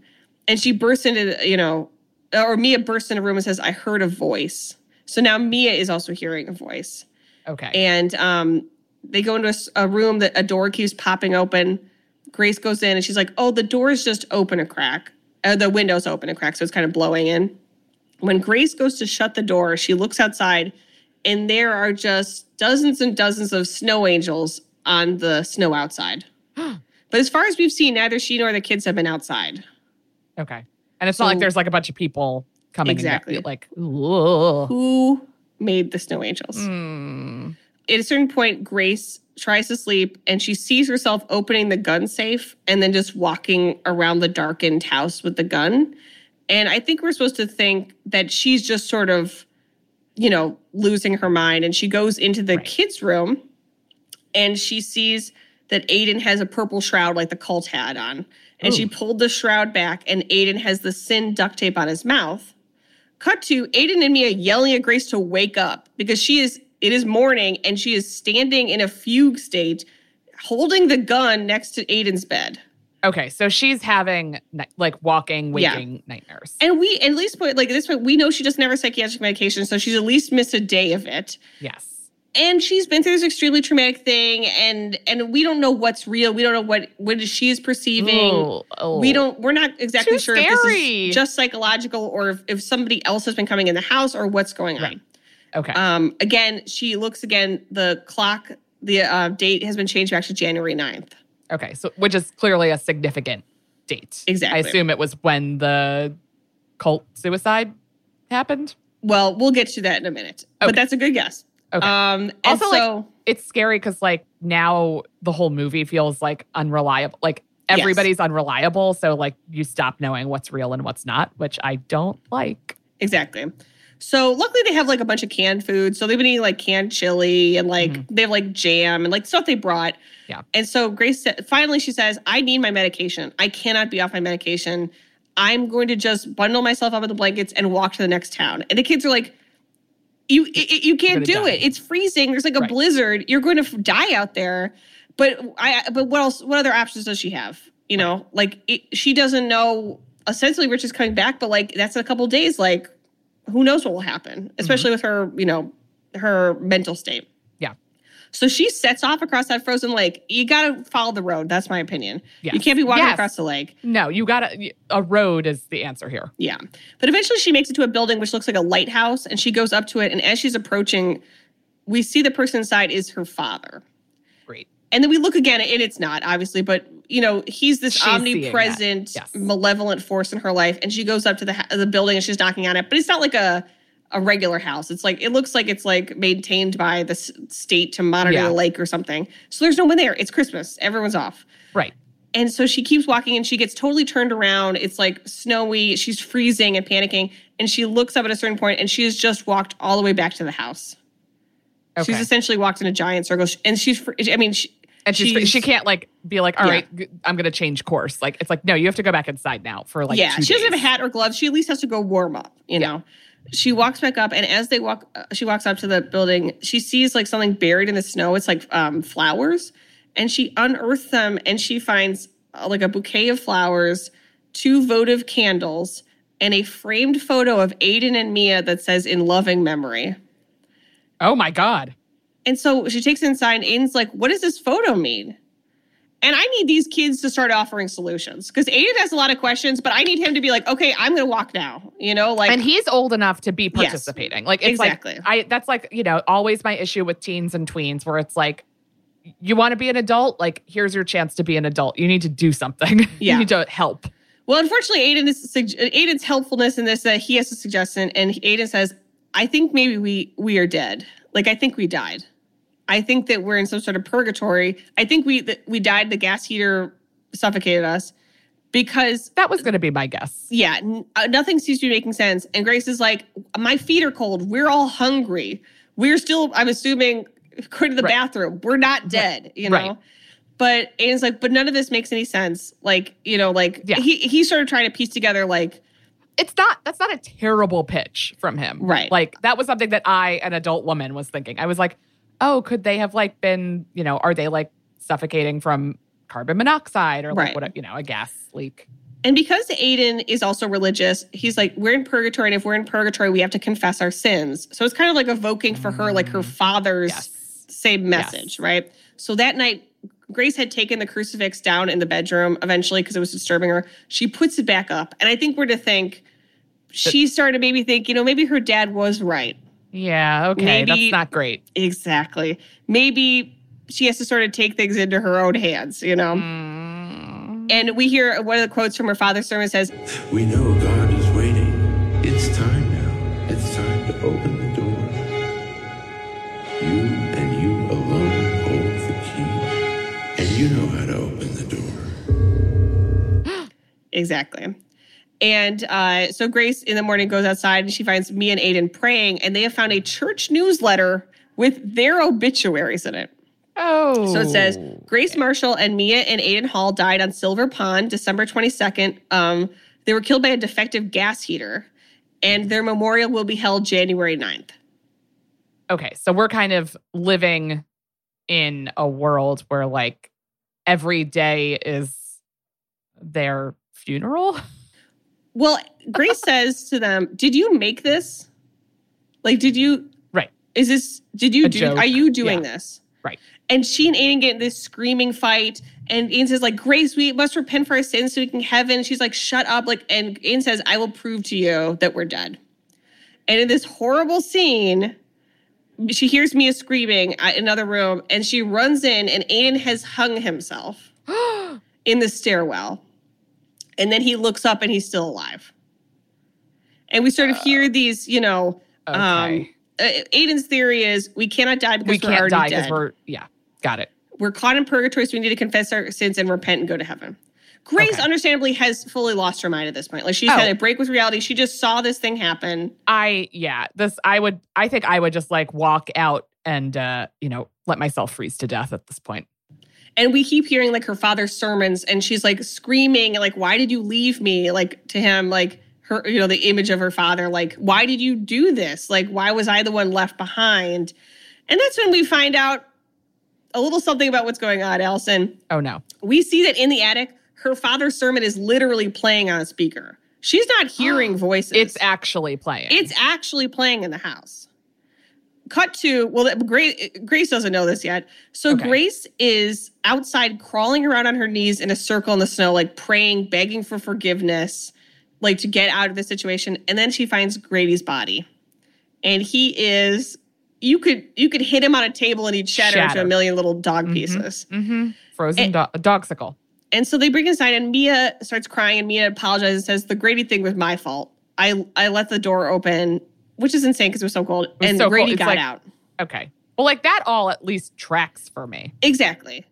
And she bursts into, you know, or Mia bursts into a room and says, I heard a voice. So now Mia is also hearing a voice. Okay. And um, they go into a room that a door keeps popping open. Grace goes in and she's like, "Oh, the door is just open a crack. Uh, the window's open a crack, so it's kind of blowing in." When Grace goes to shut the door, she looks outside, and there are just dozens and dozens of snow angels on the snow outside. but as far as we've seen, neither she nor the kids have been outside. Okay. And it's not like there's like a bunch of people coming Exactly. in like. Who made the snow angels? Hmm. at a certain point, Grace tries to sleep and she sees herself opening the gun safe and then just walking around the darkened house with the gun. And I think we're supposed to think that she's just sort of, you know, losing her mind. And she goes into the Right. kids' room and she sees that Aiden has a purple shroud like the cult had on. And she pulled the shroud back and Aiden has the sin duct tape on his mouth. Cut to Aiden and Mia yelling at Grace to wake up because she is, it is morning and she is standing in a fugue state, holding the gun next to Aiden's bed. Okay, so she's having like walking, Yeah. waking nightmares. And we, at least, point, like at this point, we know she doesn't have her psychiatric medication, so she's at least missed a day of it. yes. And she's been through this extremely traumatic thing, and and we don't know what's real. We don't know what what she is perceiving. Ooh, oh. We don't. We're not exactly Too sure if this is just psychological or if, if somebody else has been coming in the house or what's going on. Right. Okay. Um, again, she looks again. The clock, the uh, date has been changed back to January 9th. okay. So which is clearly a significant date. Exactly. I assume it was when the cult suicide happened. Well, we'll get to that in a minute, Okay. but that's a good guess. Okay. Um, Also, so, like, it's scary because like now the whole movie feels like unreliable. Like Yes. everybody's unreliable. So like you stop knowing what's real and what's not, which I don't like. Exactly. So luckily they have like a bunch of canned food. So they've been eating like canned chili and like they have like jam and like stuff they brought. Yeah. And so Grace said, finally she says, I need my medication. I cannot be off my medication. I'm going to just bundle myself up in the blankets and walk to the next town. And the kids are like, you i- i- you can't do gonna it. It's freezing. There's like a Right. blizzard. You're going to f- die out there. But I but what else what other options does she have? You know, like it, she doesn't know essentially Rich is coming back, but like that's a couple days like who knows what will happen, especially with her, you know, her mental state. So she sets off across that frozen lake. You got to follow the road. That's my opinion. Yes. You can't be walking Yes. across the lake. No, you gotta a road is the answer here. Yeah. But eventually she makes it to a building which looks like a lighthouse and she goes up to it. And as she's approaching, we see the person inside is her father. Great. And then we look again, and it's not obviously, but you know, he's this She's omnipresent, Yes. malevolent force in her life. And she goes up to the the building and she's knocking on it, but it's not like a a regular house. It's like it looks like it's like maintained by the s- state to monitor Yeah. the lake or something. So there's no one there. It's Christmas. Everyone's off. Right. And so she keeps walking and she gets totally turned around. It's like snowy. She's freezing and panicking. And she looks up at a certain point and she has just walked all the way back to the house. Okay. She's essentially walked in a giant circle. And she's, I mean, she, and she's, she can't like be like, all Yeah. right, I'm gonna change course. Like it's like, no, you have to go back inside now for like yeah, she doesn't have a hat or gloves. She at least has to go warm up, you Yeah. know. She walks back up, and as they walk, uh, she walks up to the building. She sees like something buried in the snow. It's like um, flowers, and she unearths them, and she finds uh, like a bouquet of flowers, two votive candles, and a framed photo of Aiden and Mia that says "In loving memory." Oh my god. And so she takes inside, and Aiden's like, "What does this photo mean?" And I need these kids to start offering solutions because Aiden has a lot of questions, but I need him to be like, "Okay, I'm going to walk now." You know, like and he's old enough to be Yes. participating. Like it's Exactly. like I that's like, you know, always my issue with teens and tweens where it's like you want to be an adult, like here's your chance to be an adult. You need to do something. Yeah. you need to help. Well, unfortunately, Aiden is Aiden's helpfulness in this that he has a suggestion, and Aiden says, "I think maybe we we are dead. Like I think we died. I think that we're in some sort of purgatory. I think we that we died. The gas heater suffocated us because." That was going to be my guess. Yeah, n- uh, nothing seems to be making sense. And Grace is like, "My feet are cold. We're all hungry. We're still, I'm assuming, going to the Right. bathroom. We're not dead, you know." Right. But Aiden's like, but none of this makes any sense. Like, you know, like Yeah. he he started trying to piece together like, It's not that's not a terrible pitch from him. Right. Like that was something that I, an adult woman, was thinking. I was like, oh, could they have like been, you know, are they like suffocating from carbon monoxide or like Right. what you know, a gas leak? and because Aiden is also religious, he's like, we're in purgatory, and if we're in purgatory, we have to confess our sins. So it's kind of like evoking for her like her mm. father's Yes. same message, right? So that night, Grace had taken the crucifix down in the bedroom eventually because it was disturbing her. She puts it back up. And I think we're to think she started to maybe think, you know, maybe her dad was right. Yeah, okay. Maybe- that's not great. Exactly. Maybe she has to sort of take things into her own hands, you know? Mm. And we hear one of the quotes from her father's sermon says, We know God is waiting. It's time now. It's time to open the door. You and you alone hold the key. And you know how to open the door. Exactly. And uh, so Grace in the morning goes outside and she finds Mia and Aiden praying, and they have found a church newsletter with their obituaries in it. Oh. So it says Grace Marshall and Mia and Aiden Hall died on Silver Pond, December 22nd. Um, they were killed by a defective gas heater, and their memorial will be held January 9th. okay, so we're kind of living in a world where like every day is their funeral. Well, Grace says to them, Did you make this? Like, did you? Right. Is this, did you A do, joke. are you doing Yeah. this? Right. And she and Aiden get in this screaming fight. And Aiden says, like, Grace, we must repent for our sins so we can heaven. She's like, shut up. Like, and Aiden says, I will prove to you that we're dead. And in this horrible scene, she hears Mia screaming at another room and she runs in and Aiden has hung himself in the stairwell. And then he looks up and he's still alive. And we sort of hear these, you know, um, Okay. uh, Aiden's theory is we cannot die because we can't already die because we're yeah, got it. We're caught in purgatory, so we need to confess our sins and repent and go to heaven. Grace, Okay. understandably, has fully lost her mind at this point. Like she's Oh. had a break with reality. She just saw this thing happen. I yeah, this I would I think I would just like walk out and uh, you know, let myself freeze to death at this point. And we keep hearing like her father's sermons, and she's like screaming, like, "Why did you leave me?" Like to him, like her, you know, the image of her father, like, "Why did you do this? Like, why was I the one left behind?" And that's when we find out a little something about what's going on, Alison. Oh no. we see that in the attic, her father's sermon is literally playing on a speaker. She's not hearing voices. It's actually playing. it's actually playing in the house. Cut to well, Grace, Grace doesn't know this yet. So Okay. Grace is outside, crawling around on her knees in a circle in the snow, like praying, begging for forgiveness, like to get out of the situation. And then she finds Grady's body, and he is. You could you could hit him on a table and he'd shatter, into a million little dog Mhm. pieces. mm-hmm. Frozen And- do- dogsicle. And so they bring inside, and Mia starts crying, and Mia apologizes and says, The Grady thing was my fault. I, I let the door open, which is insane because it was so cold. was and so. Grady It's got like- out. Okay. Well, like that all at least tracks for Mia. Exactly.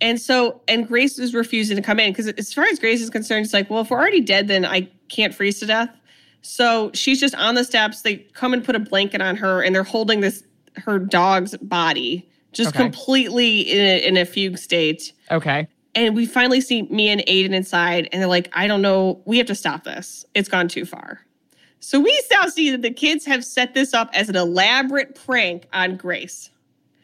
And so, and Grace is refusing to come in because, as far as Grace is concerned, it's like, well, if we're already dead, then I can't freeze to death. So she's just on the steps. They come and put a blanket on her, and they're holding this her dog's body, just Okay. completely in a, in a fugue state. Okay. And we finally see me and Aiden inside, and they're like, I don't know, we have to stop this. It's gone too far. So we now see that the kids have set this up as an elaborate prank on Grace.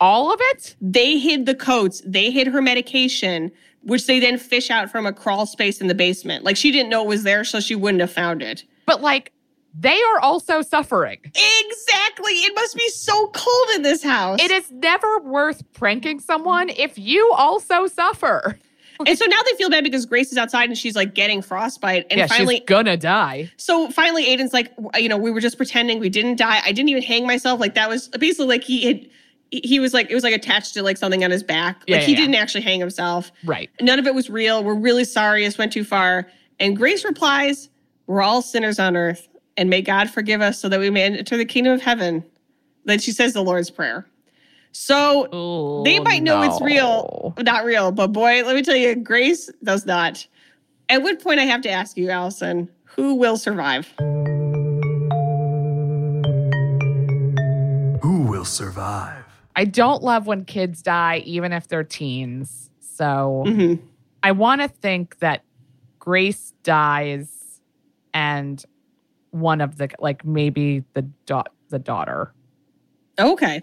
All of it? They hid the coats, they hid her medication, which they then fish out from a crawl space in the basement. Like she didn't know it was there, so she wouldn't have found it. But like they are also suffering. Exactly. It must be so cold in this house. It is never worth pranking someone if you also suffer. And so now they feel bad because Grace is outside and she's like getting frostbite. And yeah, finally, she's gonna die. So finally, Aiden's like, you know, we were just pretending we didn't die. I didn't even hang myself. Like that was basically like he had, he was like, it was like attached to like something on his back. Like Yeah, he yeah, yeah. didn't actually hang himself. Right. None of it was real. We're really sorry. This went too far. And Grace replies, We're all sinners on earth, and may God forgive us so that we may enter the kingdom of heaven. Then she says the Lord's Prayer. So they might know it's real, not real, but boy, let me tell you, Grace does not. At what point I have to ask you, Alison, who will survive? Who will survive? I don't love when kids die, even if they're teens. So Mhm. I want to think that Grace dies and one of the like maybe the da- the daughter Okay.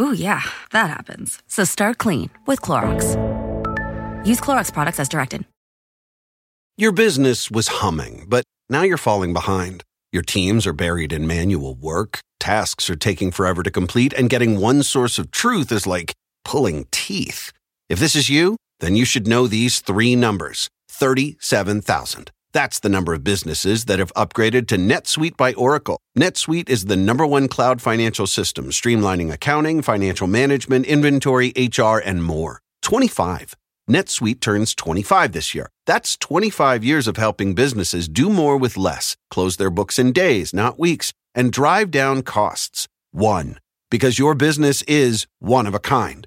Ooh, yeah, that happens. So start clean with Clorox. Use Clorox products as directed. Your business was humming, but now you're falling behind. Your teams are buried in manual work, tasks are taking forever to complete, and getting one source of truth is like pulling teeth. If this is you, then you should know these three numbers 37,000. That's the number of businesses that have upgraded to NetSuite by Oracle. NetSuite is the number one cloud financial system, streamlining accounting, financial management, inventory, HR, and more. 25. NetSuite turns 25 this year. That's 25 years of helping businesses do more with less, close their books in days, not weeks, and drive down costs. One. Because your business is one of a kind.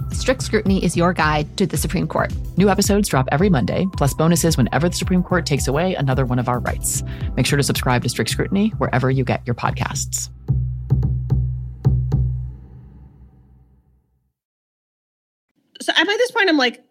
Strict Scrutiny is your guide to the Supreme Court. New episodes drop every Monday, plus bonuses whenever the Supreme Court takes away another one of our rights. Make sure to subscribe to Strict Scrutiny wherever you get your podcasts. so by this point, I'm like,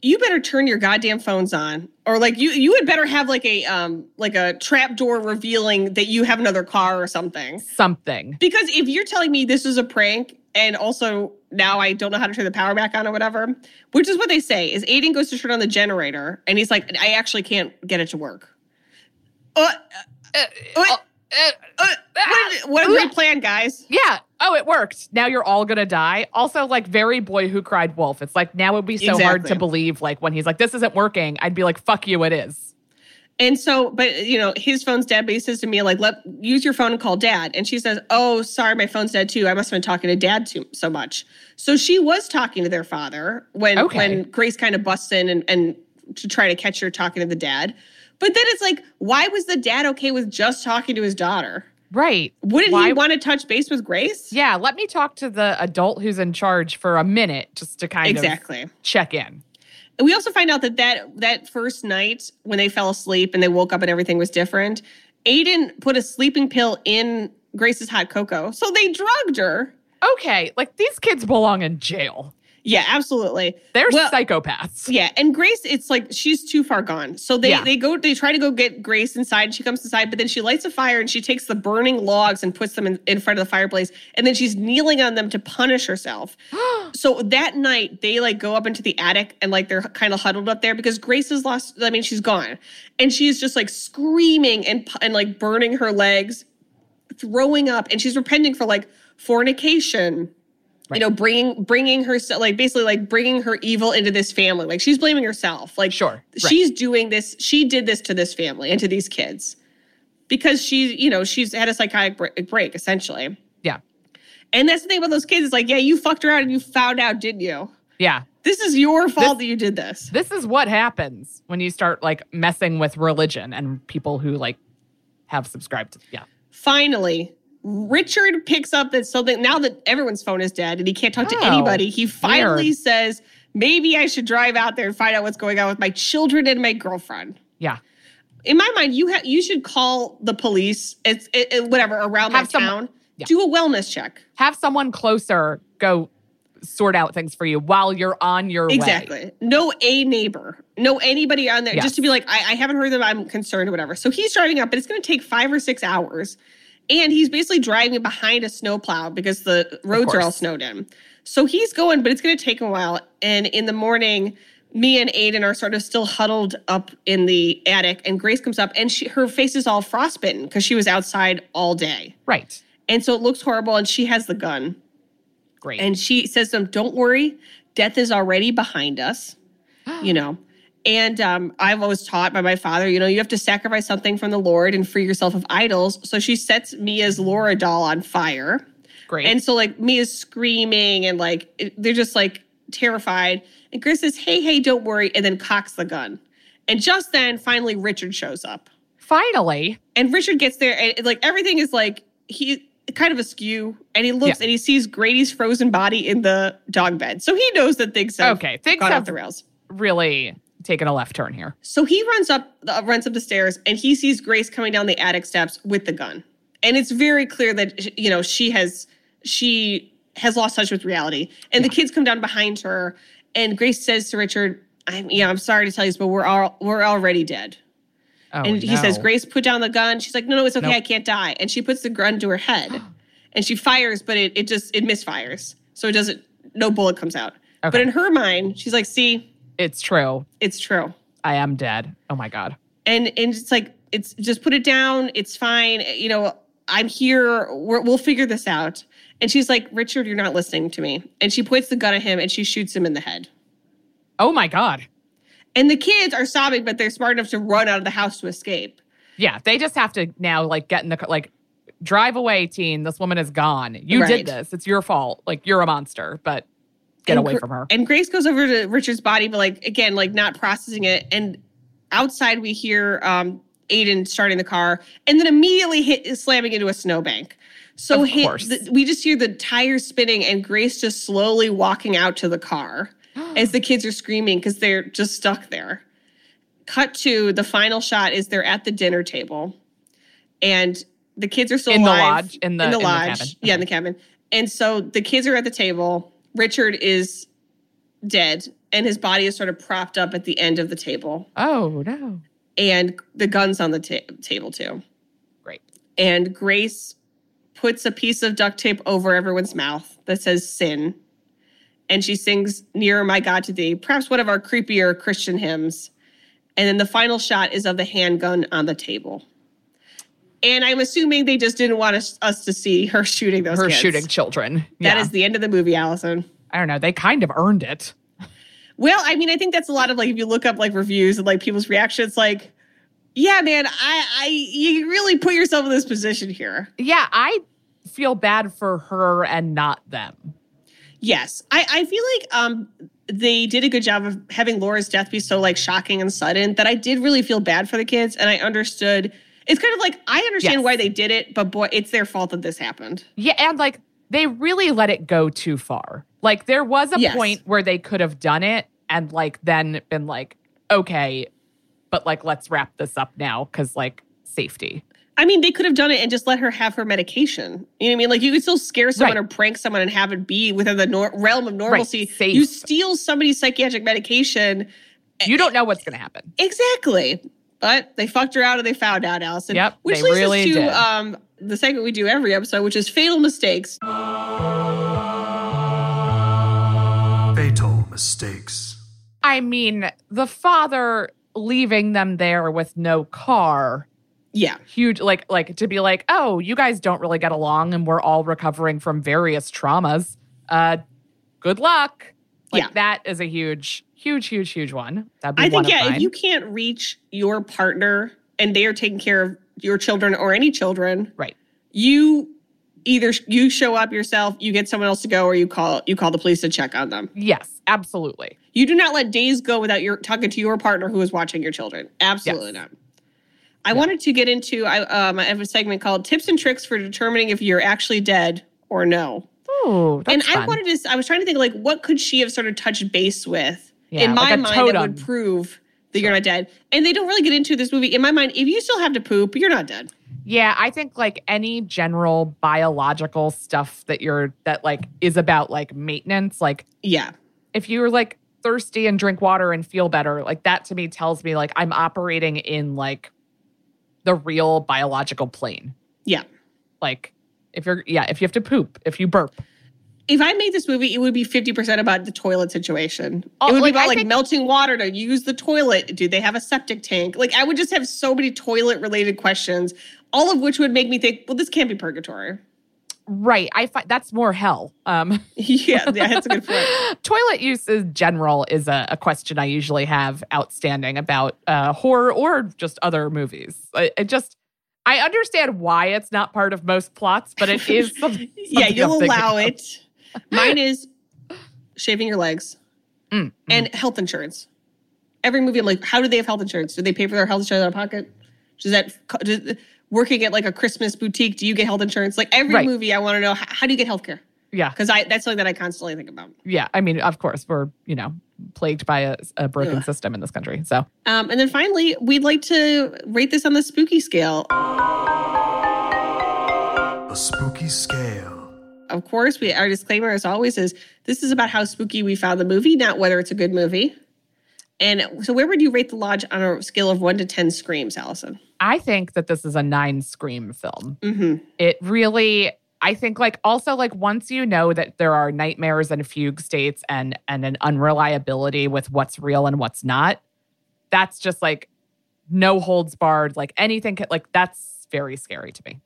you better turn your goddamn phones on, or like you you had better have like a um like a trap door revealing that you have another car or something. Something. Because if you're telling me this is a prank, and also now I don't know how to turn the power back on or whatever, which is what they say, is Aiden goes to turn on the generator, and he's like, I actually can't get it to work. Uh, uh, uh, uh, what, a- what a great plan, guys. Yeah. Oh, it worked. Now you're all gonna die. Also, like very boy who cried wolf. It's like now it would be so hard Exactly. to believe. Like when he's like, "This isn't working," I'd be like, "Fuck you, it is." And so, but you know, his phone's dead, but he says to Mia, like, let use your phone and call dad. And she says, Oh, sorry, my phone's dead too. I must have been talking to dad too so much. So she was talking to their father when Okay. when Grace kind of busts in and, and to try to catch her talking to the dad. But then it's like, why was the dad okay with just talking to his daughter? Right. Wouldn't Why- he want to touch base with Grace? Yeah. Let me talk to the adult who's in charge for a minute, just to kind Exactly. of check in. And we also find out that, that that first night when they fell asleep and they woke up and everything was different, Aiden put a sleeping pill in Grace's hot cocoa. So they drugged her. Okay, like these kids belong in jail. Yeah, absolutely. They're Well- psychopaths. Yeah, and Grace, it's like she's too far gone. So they Yeah. they go they try to go get Grace inside. She comes inside, but then she lights a fire and she takes the burning logs and puts them in, in front of the fireplace. And then she's kneeling on them to punish herself. so that night they like go up into the attic and like they're kind of huddled up there because Grace is lost. I mean, she's gone, and she's just like screaming and and like burning her legs, throwing up, and she's repenting for like fornication you know bringing bringing her like basically like bringing her evil into this family like she's blaming herself like Sure, right. she's doing this she did this to this family and to these kids because she you know she's had a psychotic break, break essentially Yeah. And that's the thing about those kids. It's like, yeah, you fucked around and you found out, didn't you? Yeah. This is your fault This- that you did this. This is what happens when you start like messing with religion and people who like have subscribed to yeah. Finally, Richard picks up that something now that everyone's phone is dead and he can't talk to Oh, anybody. He finally weird. says, maybe I should drive out there and find out what's going on with my children and my girlfriend. Yeah. In my mind, you ha- you should call the police. It's it, it- whatever around Have that some- town. yeah. Do a wellness check. Have someone closer go sort out things for you while you're on your way. Exactly. Know a neighbor. Know anybody on there Yes. just to be like, I, I haven't heard them. I'm concerned or whatever. So he's driving up, but it's going to take five or six hours. And he's basically driving behind a snowplow because the roads are all snowed in. So he's going, but it's going to take a while. And in the morning, Mia and Aiden are sort of still huddled up in the attic. And Grace comes up and she, her face is all frostbitten because she was outside all day. Right. And so it looks horrible. And she has the gun. Great. And she says to him, Don't worry, death is already behind us. you know. And um, I've always taught by my father, you know, you have to sacrifice something from the Lord and free yourself of idols. So she sets Mia's Laura doll on fire. Great. And so, like, Mia's screaming and, like, it- they're just, like, terrified. And Grace says, Hey, hey, don't worry. And then cocks the gun. And just then, finally, Richard shows up. Finally. And Richard gets there, and like everything is like he kind of askew, and he looks Yeah. and he sees Grady's frozen body in the dog bed. So he knows that things have Okay, things gone have- off the rails. Really taken a left turn here. So he runs up, uh, runs up the stairs, and he sees Grace coming down the attic steps with the gun. And it's very clear that you know she has she has lost touch with reality. And the kids come down behind her, and Grace says to Richard, "I'm yeah, I'm sorry to tell you this, but we're all we're already dead." Oh, and he says. Grace, put down the gun. She's like, no, no, it's okay. Nope. I can't die. And she puts the gun to her head and she fires, but it, it just, it misfires. So it doesn't, no bullet comes out. But in her mind, she's like, see, It's true. it's true. I am dead. Oh my God. And, and it's like, it's just put it down. It's fine. You know, I'm here. We're, we'll figure this out. And she's like, Richard, you're not listening to me. And she points the gun at him and she shoots him in the head. Oh my God. And the kids are sobbing, but they're smart enough to run out of the house to escape. Yeah. They just have to now like get in the car, like drive away, teen. This woman is gone. You Right. did this. It's your fault. Like you're a monster, but get And away Gr- from her. And Grace goes over to Richard's body, but like again, like not processing it. And outside, we hear um, Aiden starting the car, and then immediately hit slamming into a snowbank. So Of hit, the, we just hear the tires spinning, and Grace just slowly walking out to the car as the kids are screaming because they're just stuck there. Cut to the final shot is they're at the dinner table, and the kids are still In the lodge, in the- in the lodge, cabin. yeah, in the cabin. And so the kids are at the table. Richard is dead, and his body is sort of propped up at the end of the table, oh no. and the gun's on the ta- table too. Great. And Grace puts a piece of duct tape over everyone's mouth that says sin. And she sings Nearer My God to Thee, perhaps one of our creepier Christian hymns. And then the final shot is of the handgun on the table. And I'm assuming they just didn't want us, us to see her shooting those Her kids. shooting children. That yeah. is the end of the movie, Alison. I don't know. They kind of earned it. Well, I mean, I think that's a lot of like if you look up like reviews and like people's reactions, like, yeah, man, I, I, you really put yourself in this position here. Yeah, I feel bad for her and not them. Yes, I, I feel like um they did a good job of having Laura's death be so like shocking and sudden that I did really feel bad for the kids and I understood. It's kind of like I understand Yes. why they did it, but boy, it's their fault that this happened. Yeah, and like they really let it go too far. Like there was a Yes. point where they could have done it and like then been like, okay, but like let's wrap this up now because like safety. I mean, they could have done it and just let her have her medication. You know what I mean? Like you could still scare someone Right. or prank someone and have it be within the nor- realm of normalcy. safe. You steal somebody's psychiatric medication. You eh, don't know what's gonna happen. Exactly. But they fucked her out and they found out, Alison. Yep, Which they leads really us to did. um the segment we do every episode, which is fatal mistakes. Fatal mistakes. I mean, the father leaving them there with no car. Yeah. Huge like like to be like, "Oh, you guys don't really get along and we're all recovering from various traumas. Uh good luck." Like Yeah. that is a huge huge huge huge one. That'd be I one think yeah, mine. if you can't reach your partner and they are taking care of your children or any children, right. you either you show up yourself, you get someone else to go, or you call you call the police to check on them. Yes, absolutely. You do not let days go without your talking to your partner who is watching your children. Absolutely Yes. not. I wanted to get into I um I have a segment called tips and tricks for determining if you're actually dead or no. Oh, that's and I fun. wanted to I was trying to think like what could she have sort of touched base with Yeah, in my like mind that would prove that you're not dead. And they don't really get into this movie. In my mind, if you still have to poop, you're not dead. Yeah, I think like any general biological stuff that you're that like is about like maintenance, like Yeah. if you're like thirsty and drink water and feel better, like that to me tells me like I'm operating in like the real biological plane. Yeah. Like if you're yeah, if you have to poop, if you burp. If I made this movie, it would be 50% about the toilet situation. Oh, it would like, be about I like think- melting water to use the toilet. Do they have a septic tank? Like I would just have so many toilet related questions, all of which would make me think, well, this can't be purgatory. Right. I find that's more hell. Um yeah, yeah, that's a good point. toilet use in general is a, a question I usually have outstanding about uh, horror or just other movies. I, it just I understand why it's not part of most plots, but it is. Some, yeah, you'll allow of. it. Mine is shaving your legs Mm, and health insurance. Every movie, I'm like, how do they have health insurance? Do they pay for their health insurance out of pocket? Does that does, working at like a Christmas boutique? Do you get health insurance? Like every Right. movie, I want to know how, how do you get health care? Yeah, Because I that's something that I constantly think about. yeah. I mean, of course, we're you know plagued by a, a broken Ugh. system in this country. So Um, and then finally, we'd like to rate this on the spooky scale. A spooky scale. Of course, we our disclaimer as always is this is about how spooky we found the movie, not whether it's a good movie. And so, where would you rate the lodge on a scale of one to ten screams, Alison? I think that this is a nine scream film. Mm-hmm. it really i think like also like once you know that there are nightmares and fugue states and and an unreliability with what's real and what's not that's just like no holds barred like anything like that's very scary to me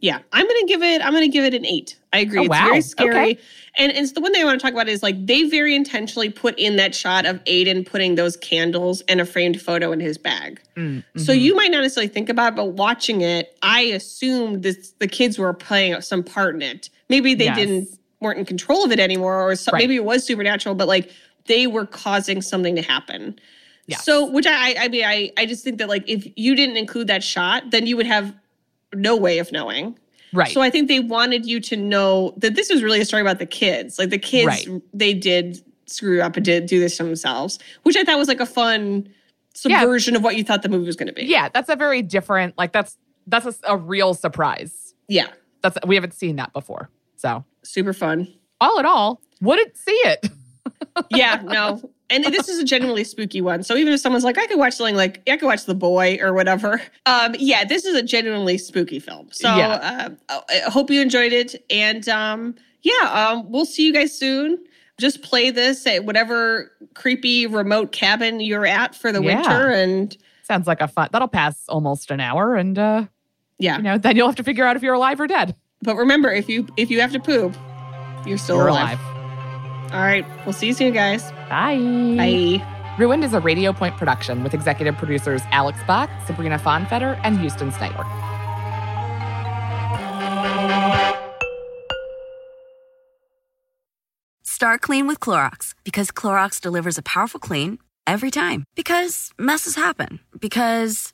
Yeah, I'm gonna give it. I'm gonna give it an eight. I agree. Oh, it's wow. very scary, Okay. and it's the one thing I want to talk about is like they very intentionally put in that shot of Aiden putting those candles and a framed photo in his bag. Mm, So mhm. you might not necessarily think about it, but watching it, I assumed this the kids were playing some part in it. Maybe they Yes. didn't weren't in control of it anymore, or so, Right. maybe it was supernatural, but like they were causing something to happen. Yes. So, which I, I mean, I, I just think that like if you didn't include that shot, then you would have no way of knowing. right So I think they wanted you to know that this was really a story about the kids. Like the kids, Right. they did screw up and did do this to themselves, which I thought was like a fun subversion of what you thought the movie was going to be. yeah that's a very different like that's that's a, a real surprise Yeah. that's we haven't seen that before so Super fun. all in all wouldn't see it Yeah, no. And this is a genuinely spooky one. So even if someone's like, I could watch something like, I could watch The Boy or whatever. Um, yeah, this is a genuinely spooky film. So Yeah. uh, I hope you enjoyed it. And um, yeah, um, we'll see you guys soon. Just play this at whatever creepy remote cabin you're at for the Yeah. winter. And sounds like a fun that'll pass almost an hour and uh yeah, you know then you'll have to figure out if you're alive or dead but remember, if you if you have to poop, you're still you're alive. alive All right, we'll see you soon, guys. bye Bye. Ruined is a Radio Point production with executive producers Alex Bach, Sabrina Fonfetter, and Houston Snyder. Start clean with Clorox because Clorox delivers a powerful clean every time. Because messes happen. Because